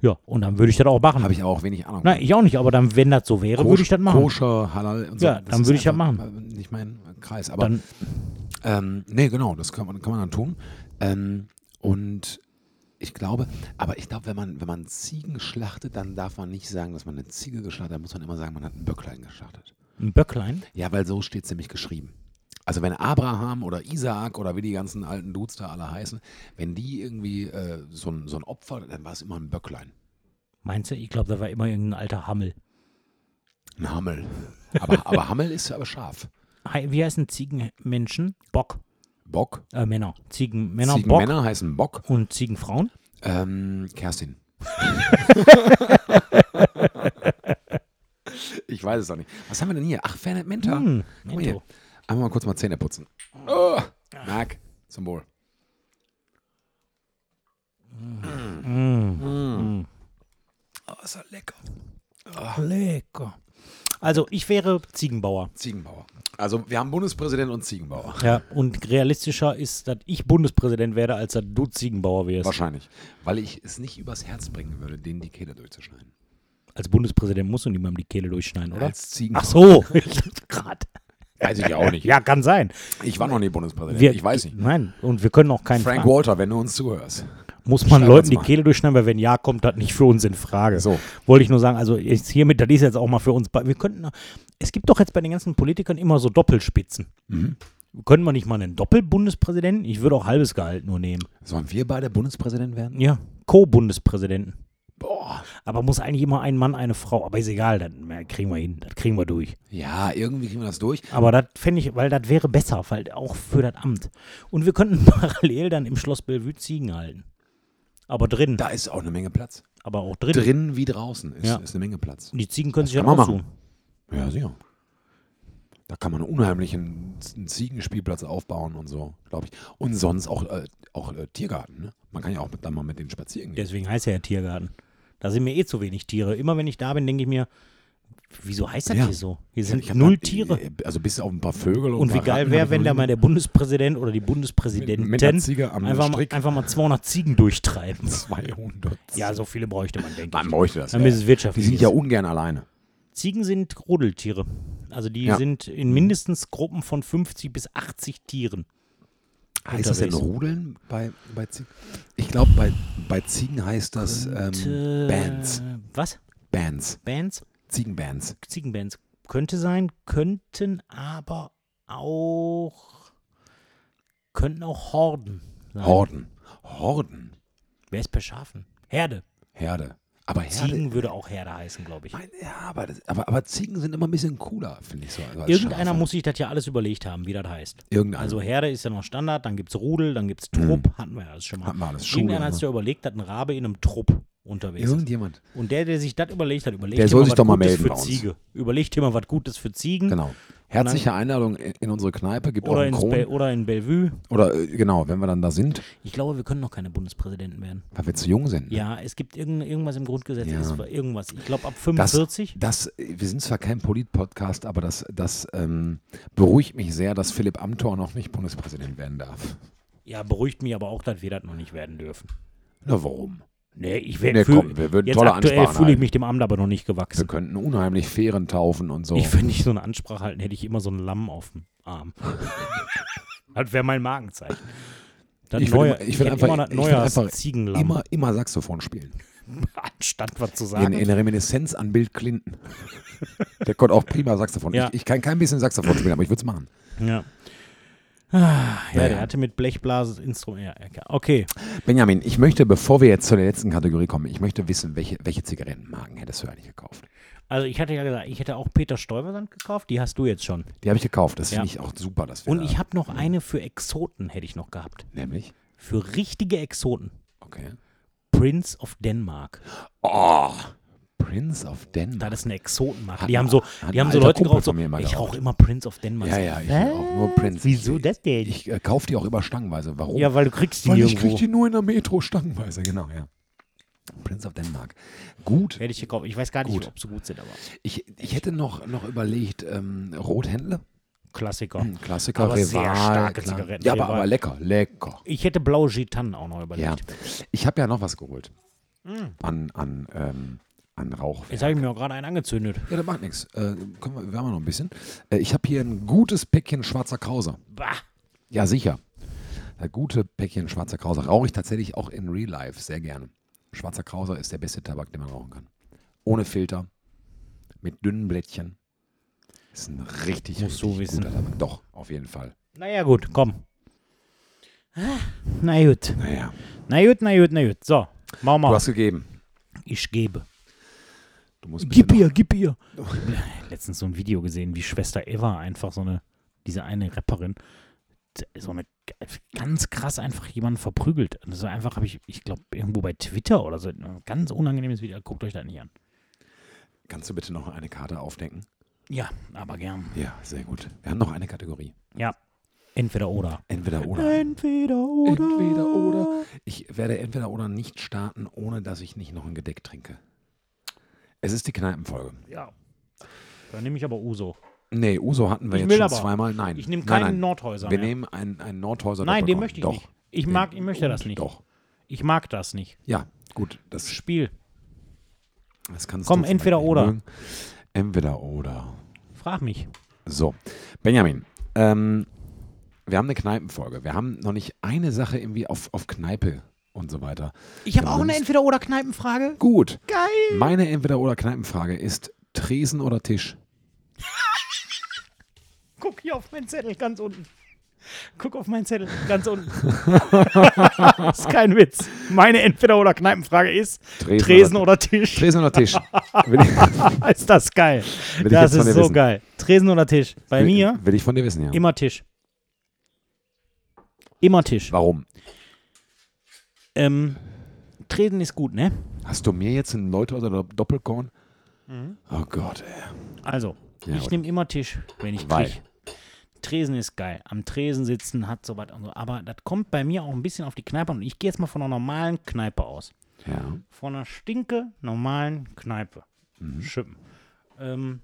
Ja, und dann würde ich das auch machen. Habe ich auch wenig Ahnung. Nein, ich auch nicht, aber dann, wenn das so wäre, würde ich das machen. Koscher, Halal und so. Ja, dann würde ich das machen. äh, Nicht mein Kreis. Aber Dann, Ähm, nee, genau, das kann man, kann man dann tun. Ähm, und ich glaube, aber ich glaube, wenn man, wenn man Ziegen schlachtet, dann darf man nicht sagen, dass man eine Ziege geschlachtet hat, dann muss man immer sagen, man hat ein Böcklein geschlachtet. ein Böcklein. Ja, weil so steht es nämlich geschrieben. Also wenn Abraham oder Isaak oder wie die ganzen alten Dudes da alle heißen, wenn die irgendwie äh, so, ein, so ein Opfer, dann war es immer ein Böcklein. Meinst du? Ich glaube, da war immer irgendein alter Hammel. Ein Hammel. Aber, aber Hammel ist aber scharf. Wie heißen Ziegenmenschen? Bock. Bock. Äh, Männer. Ziegenmänner, Bock. Ziegenmänner heißen Bock. Und Ziegenfrauen? Ähm, Kerstin. ich weiß es auch nicht. Was haben wir denn hier? Ach, Fernet Menta. Hm. Mento. Einmal mal kurz mal Zähne putzen. Oh, Marc, zum Wohl. Mm. Oh, ist das lecker. Lecker. Also, ich wäre Ziegenbauer. Ziegenbauer. Also, wir haben Bundespräsident und Ziegenbauer. Ja, und realistischer ist, dass ich Bundespräsident werde, als dass du Ziegenbauer wärst. Wahrscheinlich. Weil ich es nicht übers Herz bringen würde, denen die Kehle durchzuschneiden. Als Bundespräsident musst du niemandem die Kehle durchschneiden, oder? Als Ziegenbauer. Ach so, ich dachte gerade. Weiß ich ja auch nicht. Ja, kann sein. Ich war noch nie Bundespräsident. Wir, ich weiß nicht. Nein, und wir können auch keinen Frank fragen. Walter, wenn du uns zuhörst. Muss man Schreib Leuten die. Kehle durchschneiden, weil wenn ja, kommt das nicht für uns in Frage. So. Wollte ich nur sagen, also jetzt hiermit, das ist jetzt auch mal für uns. Wir könnten, es gibt doch jetzt bei den ganzen Politikern immer so Doppelspitzen. Mhm. Können wir nicht mal einen Doppelbundespräsidenten? Ich würde auch halbes Gehalt nur nehmen. Sollen wir beide Bundespräsident werden? Ja, Co-Bundespräsidenten. Boah. Aber muss eigentlich immer ein Mann, eine Frau. Aber ist egal, äh, kriegen wir hin, das kriegen wir durch. Ja, irgendwie kriegen wir das durch. Aber das fände ich, weil das wäre besser, weil auch für das Amt. Und wir könnten parallel dann im Schloss Bellevue Ziegen halten. Aber drin, Da ist auch eine Menge Platz. aber auch drin. Drinnen wie draußen ist, Ja. ist eine Menge Platz. Und die Ziegen können Das sich ja man aussuchen. Ja, sicher. Da kann man unheimlich einen, einen Ziegenspielplatz aufbauen und so, glaube ich. Und sonst auch, äh, auch äh, Tiergarten. Ne? Man kann ja auch mit, dann mal mit denen spazieren gehen. Deswegen heißt er ja Tiergarten. Da sind mir eh zu wenig Tiere. Immer wenn ich da bin, denke ich mir, wieso heißt das Ja. hier so? Hier sind null Tiere. äh, Also bis auf ein paar Vögel und, Und wie geil wäre, wenn da mal der Bundespräsident oder die Bundespräsidentin mit einfach, mal, einfach mal 200 Ziegen durchtreiben. 200. Ja, so viele bräuchte man, denke Man ich. bräuchte das. Damit Ja. es Die sind ja ungern alleine. Ziegen sind Rudeltiere. Also die Ja. sind in mindestens Gruppen von 50 bis 80 Tieren. Heißt das denn. Rudeln bei, bei Ziegen? Ich glaube, bei, bei Ziegen heißt das ähm, Bands. Was? Bands. Bands? Ziegenbands. Ziegenbands. Könnte sein, könnten aber auch könnten auch Horden sein. Horden. Horden. Wer ist bei Schafen? Herde. Herde. Aber Herde, Ziegen würde auch Herde heißen, glaube ich. Mein, ja, aber, das, aber, aber Ziegen sind immer ein bisschen cooler, finde ich so. Irgendeiner Schafe. muss sich das ja alles überlegt haben, wie das heißt. Irgendeiner. Also Herde ist ja noch Standard, dann gibt es Rudel, dann gibt es Trupp, hatten wir ja alles schon mal. Mhm. Hatten wir alles. Schule, Irgendeiner hat sich ne? ja überlegt, dass ein Rabe in einem Trupp unterwegs ist. Irgendjemand. Und der, der sich das überlegt hat, überlegt Der soll sich was doch mal melden für. Ziege. Überlegt mal was Gutes für Ziegen. Genau. Herzliche Einladung in, unsere Kneipe, gibt auch Oder, einen ins. Be oder in Bellevue. Oder äh, genau, wenn wir dann da sind, Ich glaube, wir können noch keine Bundespräsidenten werden. weil wir zu jung sind. ne? Ja, es gibt irgend, irgendwas im Grundgesetz, Ja. ist irgendwas. Ich glaube, ab Das, 45. das, wir sind zwar kein Polit-Podcast, aber das, das ähm, beruhigt mich sehr, dass Philipp Amthor noch nicht Bundespräsident werden darf. Ja, beruhigt mich aber auch, dass wir das noch nicht werden dürfen. Na, warum? Nee, ich Nee, werde komm, wir würden Jetzt tolle aktuell fühle ich mich dem Amt aber noch nicht Wir gewachsen. könnten unheimlich Fähren taufen und so. Ich, wenn ich so eine Ansprache halten, hätte ich immer so ein Lamm auf dem Arm. das wäre mein Markenzeichen. Das Ich würd neue, immer- ich hätte einfach- immer das ich würd neue einfach Ziegenlamm, immer, immer Saxophon spielen. anstatt was zu In, sagen. in Reminiszenz an Bill Clinton. Der konnte auch prima Saxophon. Ja. Ich, ich kann kein bisschen Saxophon spielen, aber ich würde es machen. ja. Ah, ja, Naja. der hatte mit Blechblase Instrument. Ja, okay. Benjamin, ich möchte, bevor wir jetzt zur letzten Kategorie kommen, ich möchte wissen, welche, welche Zigarettenmarken hättest du eigentlich gekauft? Also ich hatte ja gesagt, ich hätte auch Peter Stuyvesant gekauft, die hast du jetzt schon. Die habe ich gekauft. Das Ja. finde ich auch super. Dass wir Und ich habe noch eine für Exoten, hätte ich noch gehabt. Nämlich? Für richtige Exoten. Okay. Prince of Denmark. Oh, Prince of Denmark. Das ist eine Exotenmarke. Hat Die ein- haben so, die haben so Leute geraucht, so, ich rauche immer Prince of Denmark. Ja, ja, ich was? auch. Nur Prince. Wieso ich, das denn? Ich äh, kaufe die auch immer stangenweise. Warum? ja, weil du kriegst die Weil ich nirgendwo. kriege die nur in der Metro stangenweise, genau, ja. Prince of Denmark. Gut. Hätte ich gekauft. Ich weiß gar nicht, Gut. ob sie gut sind, aber Ich, ich hätte noch, noch überlegt, ähm, Rothändle. Klassiker. Hm, Klassiker, Aber Rival. sehr starke klar. Zigaretten. Ja, aber, aber lecker, lecker. Ich hätte blaue Gitan auch noch überlegt. Ja. Ich habe ja noch was geholt. An, an, ähm, an Rauchwerk. Jetzt habe ich mir auch gerade einen angezündet. Ja, das macht nichts. Äh, können wir, wir haben noch ein bisschen. Äh, ich habe hier ein gutes Päckchen schwarzer Krause. Bah. Ja, sicher. Das gute Päckchen schwarzer Krause rauche ich tatsächlich auch in Real Life sehr gerne. Schwarzer Krause ist der beste Tabak, den man rauchen kann. Ohne Filter, mit dünnen Blättchen. Ist ein richtig, Musst du richtig wissen. guter Tabak. Doch, auf jeden Fall. Naja, gut, komm. Ah, Na gut. Naja, Na gut, na gut, na gut. So, machen du wir. hast gegeben. Ich gebe. Du musst Gib ihr, gib ihr. Letztens so ein Video gesehen, wie Schwester Eva einfach so eine, diese eine Rapperin, so eine ganz krass einfach jemanden verprügelt. Also einfach habe ich, ich glaube, irgendwo bei Twitter oder so, ein ganz unangenehmes Video. Guckt euch das nicht an. Kannst du bitte noch eine Karte aufdecken? Ja, aber gern. Ja, sehr gut. Wir haben noch eine Kategorie. Ja, entweder oder. Entweder oder. Entweder oder. Entweder oder. Ich werde entweder oder nicht starten, ohne dass ich nicht noch ein Gedeck trinke. Es ist die Kneipenfolge. Ja. Dann nehme ich aber Uso. Nee, Uso hatten wir Ich jetzt schon aber. zweimal. Nein. Ich nehme nein, keinen nein. Nordhäuser Wir mehr. nehmen einen, einen Nordhäuser Nein, den möchte ich Doch. nicht. Ich mag, ich möchte das nicht. Doch. Ich mag das nicht. Ja, gut. Das, Spiel. das kannst Komm, du entweder oder. mögen. Entweder oder. Frag mich. So, Benjamin, ähm, wir haben eine Kneipenfolge. Wir haben noch nicht eine Sache irgendwie auf, auf Kneipe und so weiter. Ich habe auch eine Gemünzt. Entweder- oder Kneipenfrage. Gut. Geil. Meine Entweder- oder Kneipenfrage ist Tresen oder Tisch? Guck hier auf meinen Zettel ganz unten. Guck auf meinen Zettel ganz unten. ist kein Witz. Meine Entweder- oder Kneipenfrage ist Tresen, Tresen oder Tisch. Tresen oder Tisch? ist das geil. Das ist so wissen. geil. Tresen oder Tisch. Bei will, mir Will ich von dir wissen, ja. immer Tisch. Immer Tisch. Warum? Ähm, Tresen ist gut, ne? Hast du mir jetzt einen Leuthäuser oder Doppelkorn? Oh Gott, ey. Also, Ja, ich nehme immer Tisch, wenn ich Weil? krieg. Tresen ist geil. Am Tresen sitzen hat so was und so. Aber das kommt bei mir auch ein bisschen auf die Kneipe an. Und ich gehe jetzt mal von einer normalen Kneipe aus. Ja. Von einer stinke normalen Kneipe. Mhm. Schippen. Ähm,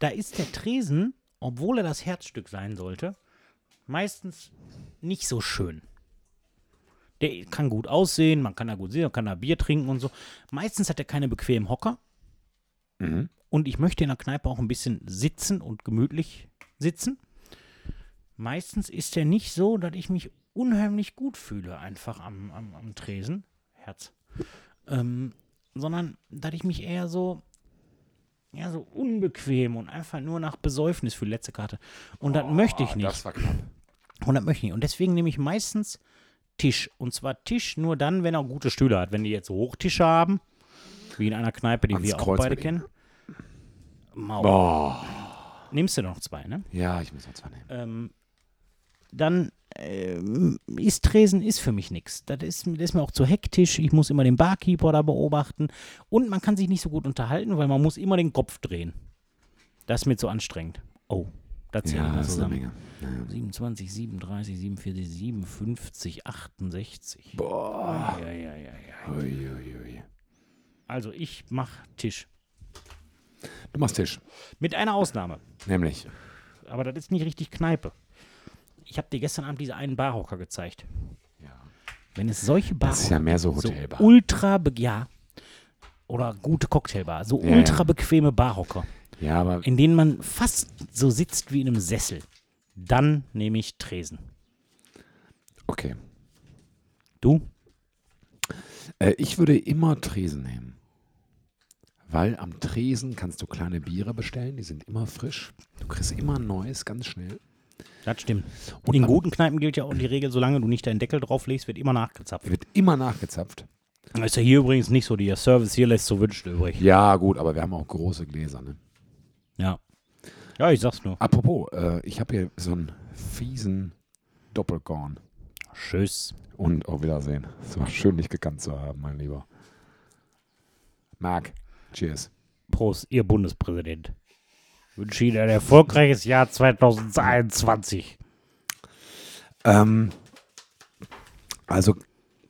da ist der Tresen, obwohl er das Herzstück sein sollte, meistens nicht so schön. Der kann gut aussehen, man kann da gut sehen, man kann da Bier trinken und so. Meistens hat er keine bequemen Hocker. Mhm. Und ich möchte in der Kneipe auch ein bisschen sitzen und gemütlich sitzen. Meistens ist er nicht so, dass ich mich unheimlich gut fühle, einfach am, am, am Tresen. Herz. Ähm, sondern, dass ich mich eher so, ja, so unbequem und einfach nur nach Besäufnis fühle, letzte Karte. Und das möchte ich Oh, nicht. Das war knapp. Und das möchte ich nicht. Und deswegen nehme ich meistens Tisch. Und zwar Tisch nur dann, wenn er gute Stühle hat. Wenn die jetzt Hochtische haben, wie in einer Kneipe, die Ans wir auch Kreuz beide mit ihm. kennen. Mau. Boah. Nimmst du noch zwei, ne? Ja, ich muss noch zwei nehmen. ähm, dann ähm, ist Tresen ist für mich nichts. Das ist, das ist mir auch zu hektisch. Ich muss immer den Barkeeper da beobachten. Und man kann sich nicht so gut unterhalten, weil man muss immer den Kopf drehen. Das ist mir zu anstrengend. Oh, das zählt Ja, eine zusammen. Ja. 27, 37, 47, 57, 68. Boah. Ja, ja, ja, ja. Ui, ui, ui. Also ich mach Tisch. Du machst Tisch. Mit einer Ausnahme. Nämlich. Aber das ist nicht richtig Kneipe. Ich habe dir gestern Abend diese einen Barhocker gezeigt. Ja. Wenn es solche Barhocker Das ist ja mehr so so Hotelbar. ultra, be ja, oder gute Cocktailbar, so ultra bequeme Barhocker, ja, aber in denen man fast so sitzt wie in einem Sessel, dann nehme ich Tresen. okay. Du? Äh, ich würde immer Tresen nehmen. Weil am Tresen kannst du kleine Biere bestellen, die sind immer frisch. Du kriegst immer ein neues, ganz schnell. Das stimmt. Und in guten Kneipen gilt ja auch die Regel, solange du nicht deinen Deckel drauflegst, wird immer nachgezapft. Wird immer nachgezapft. Ist ja hier übrigens nicht so. Der Service hier lässt so wünschen übrig. Ja, gut, aber wir haben auch große Gläser. Ne? Ja. Ja, ich sag's nur. Apropos, äh, ich habe hier so einen fiesen Doppelkorn. Tschüss. Und auf Wiedersehen. Es war schön, dich gekannt zu haben, mein Lieber. Marc, cheers. Prost, Ihr Bundespräsident. Wünsche Ihnen ein erfolgreiches Jahr 2021. Ähm, also,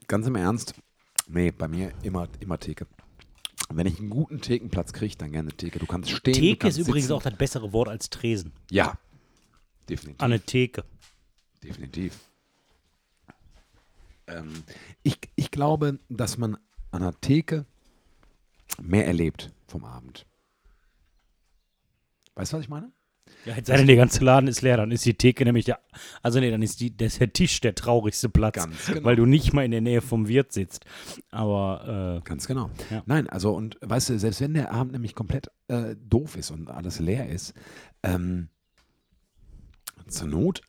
ganz im Ernst, nee, bei mir immer, immer Theke. Wenn ich einen guten Thekenplatz kriege, dann gerne Theke. Du kannst stehen. du Theke kannst ist übrigens sitzen. auch das bessere Wort als Tresen. Ja, definitiv. An eine Theke. Definitiv. Ähm, ich, ich glaube, dass man an der Theke mehr erlebt vom Abend. Weißt du, was ich meine? Ja, jetzt sei denn, der ganze Laden ist leer, dann ist die Theke nämlich der. Also, nee, dann ist, die, das ist der Tisch der traurigste Platz. Genau. Weil du nicht mal in der Nähe vom Wirt sitzt. Aber, äh, Ganz genau. Ja. Nein, also und weißt du, selbst wenn der Abend nämlich komplett äh, doof ist und alles leer ist, ähm, zur Not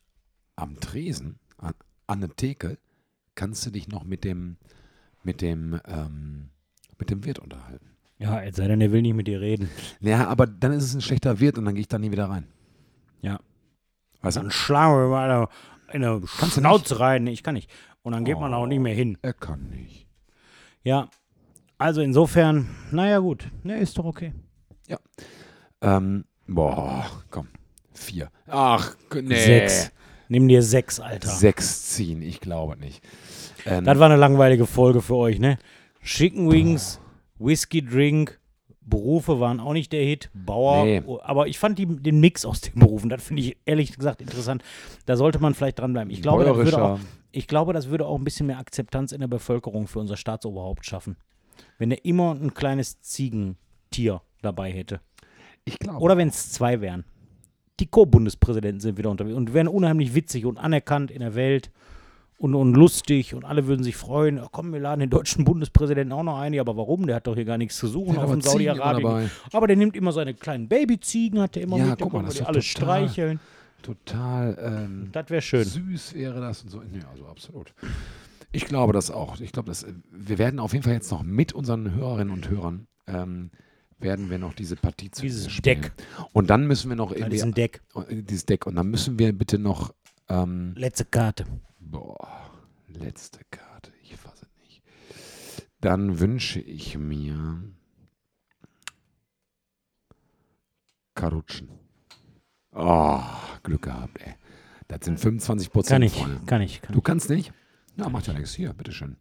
am Tresen, an, an der Theke, kannst du dich noch mit dem, mit dem, ähm, mit dem Wirt unterhalten. ja, jetzt sei denn, der will nicht mit dir reden. Ja, aber dann ist es ein schlechter Wirt und dann gehe ich da nie wieder rein. Ja. Weißt Dann schlagen wir mal in eine Kannst Schnauze rein. Ich kann nicht. Und dann geht man Oh. auch nicht mehr hin. Er kann nicht. Ja. Also insofern, naja, gut. Ne, ist doch okay. Ähm, boah, komm. Vier. Ach, nee. Sechs. Nimm dir sechs, Alter. Sechs ziehen, ich glaube nicht. Ähm, Das war eine langweilige Folge für euch, ne? Chicken Wings, Whisky Drink, Berufe waren auch nicht der Hit. Bauer. Nee. oh, Aber ich fand die, den Mix aus den Berufen, das finde ich ehrlich gesagt interessant. Da sollte man vielleicht dranbleiben. Ich glaube, das würde auch, ich glaube, das würde auch ein bisschen mehr Akzeptanz in der Bevölkerung für unser Staatsoberhaupt schaffen. Wenn er immer ein kleines Ziegentier dabei hätte. ich glaube. Oder wenn es zwei wären. Die Co-Bundespräsidenten sind wieder unterwegs und wären unheimlich witzig und anerkannt in der Welt und, und lustig und alle würden sich freuen. Ja, komm, wir laden den deutschen Bundespräsidenten auch noch ein. Ja, aber warum? Der hat doch hier gar nichts zu suchen Der auf dem Saudi-Arabien. Aber der nimmt immer seine kleinen Babyziegen, hat er immer Ja, mit. guck mal, das die alle total- streicheln. Total ähm, Das wäre schön. süß wäre das und so. Ja, also absolut. Ich glaube das auch. Ich glaube, dass wir werden auf jeden Fall jetzt noch mit unseren Hörerinnen und Hörern ähm, werden wir noch diese Partie zu Dieses spielen. Deck. Und dann müssen wir noch Das irgendwie ist ein Deck. äh, dieses Deck und dann müssen wir bitte noch ähm, Letzte Karte. boah, letzte Karte. Ich fasse nicht. Dann wünsche ich mir Karutschen. Oh, Glück gehabt, ey. Das sind 25 Prozent. Kann ich, kann ich. Kann Du kannst nicht? Ja, macht ja nichts. Hier, bitteschön.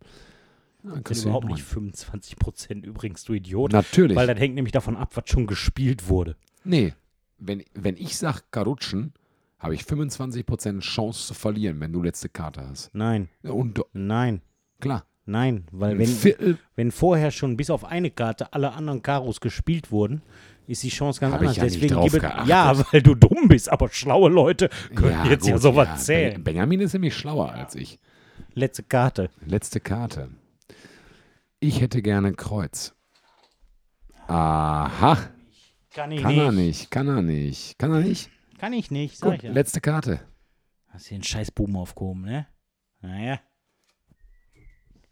Dann kriegst du überhaupt nicht 25 Prozent übrigens, du Idiot. Natürlich. Weil das hängt nämlich davon ab, was schon gespielt wurde. nee, wenn, wenn ich sage Karutschen, habe ich 25% Chance zu verlieren, wenn du letzte Karte hast. Nein, Und nein, klar, nein. Weil wenn, Viertel wenn vorher schon bis auf eine Karte alle anderen Karos gespielt wurden, ist die Chance ganz Hab ich anders. ja nicht Deswegen drauf es- geachtet. ja, weil du dumm bist, aber schlaue Leute können jetzt ja gut, sowas Ben- zählen. Benjamin ist nämlich schlauer als ich. Letzte Karte. Letzte Karte. Ich hätte gerne Kreuz. Aha, Kann ich kann nicht. er nicht, kann er nicht, kann er nicht. Kann ich nicht, sag Gut, ich ja. letzte Karte. Hast hier einen scheiß Buben aufgehoben, ne? Naja.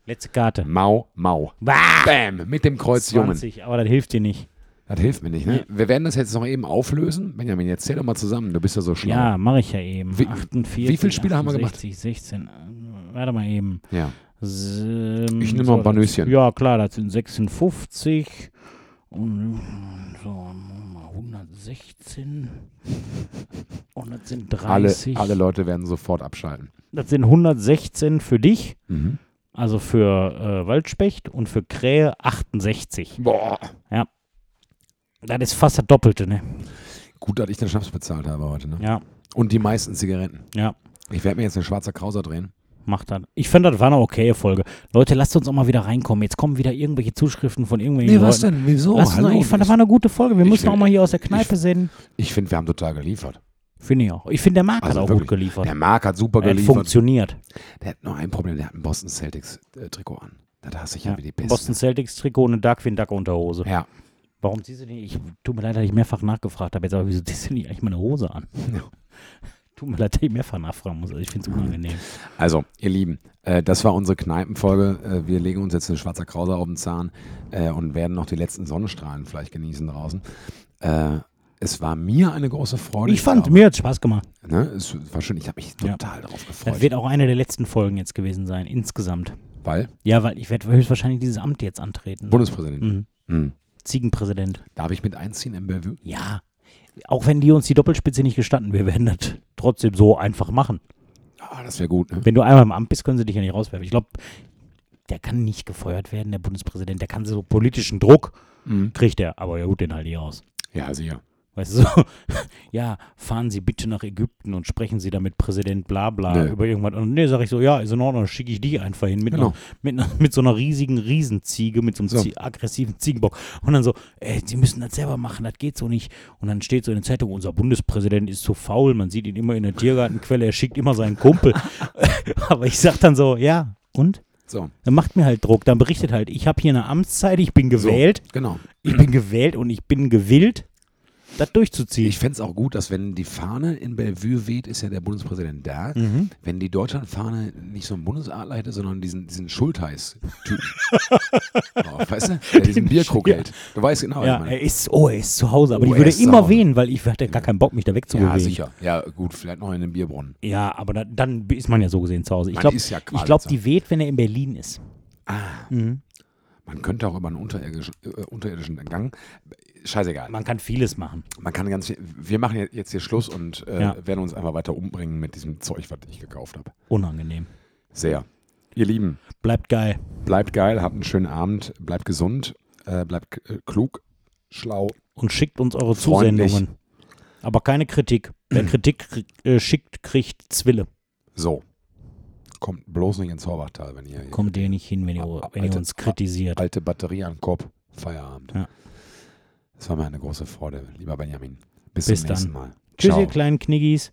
Letzte Karte. Mau, Mau. Bah! Bam, mit dem Kreuz Jungen. 20, aber das hilft dir nicht. Das hilft mir nicht, ne? Wir werden das jetzt noch eben auflösen. Benjamin, jetzt zähl doch mal zusammen. Du bist ja so schlau. Ja, mache ich ja eben. Wie- 48, wie viele Spiele haben wir gemacht? 68, 16. äh, Warte mal eben. Ja. S- Ich nehm noch ein paar Nüsschen. Ja, klar, das sind 56. Und so, mal 116. Und das sind Alle, 30. alle Leute werden sofort abschalten. Das sind 116 für dich, Mhm. also für äh, Waldspecht und für Krähe 68. Boah. Das ist fast das Doppelte, ne? Gut, dass ich den Schnaps bezahlt habe heute, ne? Ja, Und die meisten Zigaretten. ja. Ich werde mir jetzt eine schwarze Krauser drehen. Macht das. Ich finde, das war eine okaye Folge. Leute, lasst uns auch mal wieder reinkommen. Jetzt kommen wieder irgendwelche Zuschriften von irgendwelchen Leuten. denn? Wieso? Lasst uns, ich fand, das war eine gute Folge. Wir müssen will- auch mal hier aus der Kneipe senden. Ich finde, wir haben total geliefert. Finde ich auch. Ich finde, der Marc Also hat auch wirklich. gut geliefert. Der Marc hat super Er hat geliefert. funktioniert. Der hat nur ein Problem, der hat ein Boston Celtics äh, Trikot an. Das hasse ich ja, Ja. wie die Pest. Boston Celtics Trikot und eine Darkwing Duck Unterhose. Ja. Warum ziehst du den? Ich tut mir leid, dass ich mehrfach nachgefragt habe. Jetzt aber wieso ziehst du nicht eigentlich meine Hose an? Ja. Tut mir leid, dass ich mehrfach nachfragen muss. Also ich finde es unangenehm. Also, ihr Lieben, äh, das war unsere Kneipenfolge. Äh, wir legen uns jetzt eine schwarze Krause auf den Zahn äh, und werden noch die letzten Sonnenstrahlen vielleicht genießen draußen. Äh, es war mir eine große Freude. Ich fand, glaube, mir hat Spaß gemacht. Ne, es war schön, ich habe mich Ja. total darauf gefreut. Das wird auch eine der letzten Folgen jetzt gewesen sein, insgesamt. weil Ja, weil ich werde höchstwahrscheinlich dieses Amt jetzt antreten. Bundespräsident. Mhm. Mhm. Ziegenpräsident. Darf ich mit einziehen im Bellevue? Ja. Auch wenn die uns die Doppelspitze nicht gestatten, wir werden das trotzdem so einfach machen. Ah, das wäre gut. Ne? Wenn du einmal im Amt bist, können sie dich ja nicht rauswerfen. Ich glaube, der kann nicht gefeuert werden, der Bundespräsident. Der kann so politischen Druck, Mhm. kriegt er. Aber ja gut, den halt nicht aus. Ja, sicher. Weißt du, so, ja, fahren Sie bitte nach Ägypten und sprechen Sie da mit Präsident bla bla Nee. über irgendwas. Und nee, sag ich so, ja, ist in Ordnung, dann schicke ich die einfach hin mit, Genau. einer, mit, einer, mit so einer riesigen Riesenziege, mit so einem So. Zie aggressiven Ziegenbock. Und dann so, ey, Sie müssen das selber machen, das geht so nicht. Und dann steht so in der Zeitung, unser Bundespräsident ist zu faul, man sieht ihn immer in der Tiergartenquelle, er schickt immer seinen Kumpel. Aber ich sag dann so, ja, und? So, Dann macht mir halt Druck, dann berichtet halt, ich habe hier eine Amtszeit, ich bin gewählt, genau. ich bin gewählt und ich bin gewillt, das durchzuziehen. Ich fände es auch gut, dass wenn die Fahne in Bellevue weht, ist ja der Bundespräsident da. Mhm. Wenn die Deutschlandfahne nicht so einen Bundesadler hätte, sondern diesen, diesen Schultheiß-Typen. oh, weißt du? Der diesen Bierkrug Ja. hält. Du weißt genau, was Ja, ich meine. er ist, oh, er ist zu Hause, aber Oh, die er würde immer wehen, weil ich hatte gar keinen Bock, mich da Ja, wegzubewegen. sicher. Ja, gut, vielleicht noch in einem Bierbrunnen. Ja, aber da, dann ist man ja so gesehen zu Hause. Ich glaube, ja ich glaub, die weht, wenn er in Berlin ist. Ah, Mhm. Man könnte auch über einen unterirdischen, äh, unterirdischen Gang. Scheißegal. Man kann vieles machen. Man kann ganz viel, wir machen jetzt- hier Schluss und äh, Ja. werden uns einfach weiter umbringen mit diesem Zeug, was ich gekauft habe. Unangenehm. Sehr. Ihr Lieben, Bleibt geil. bleibt geil, habt einen schönen Abend, bleibt gesund, äh, bleibt äh, klug, schlau. Und schickt uns eure Freundlich. Zusendungen. Aber keine Kritik. Wer Kritik äh, schickt, kriegt Zwille. So. Kommt bloß nicht ins Horbachtal, wenn ihr hier Kommt ihr nicht hin, wenn ihr, wenn ihr alte- uns kritisiert. alte Batterie an Kopf, Feierabend. Ja. Das war mir eine große Freude, lieber Benjamin. Bis, Bis zum nächsten dann. Mal. Tschüss, Ciao. ihr kleinen Kniggis.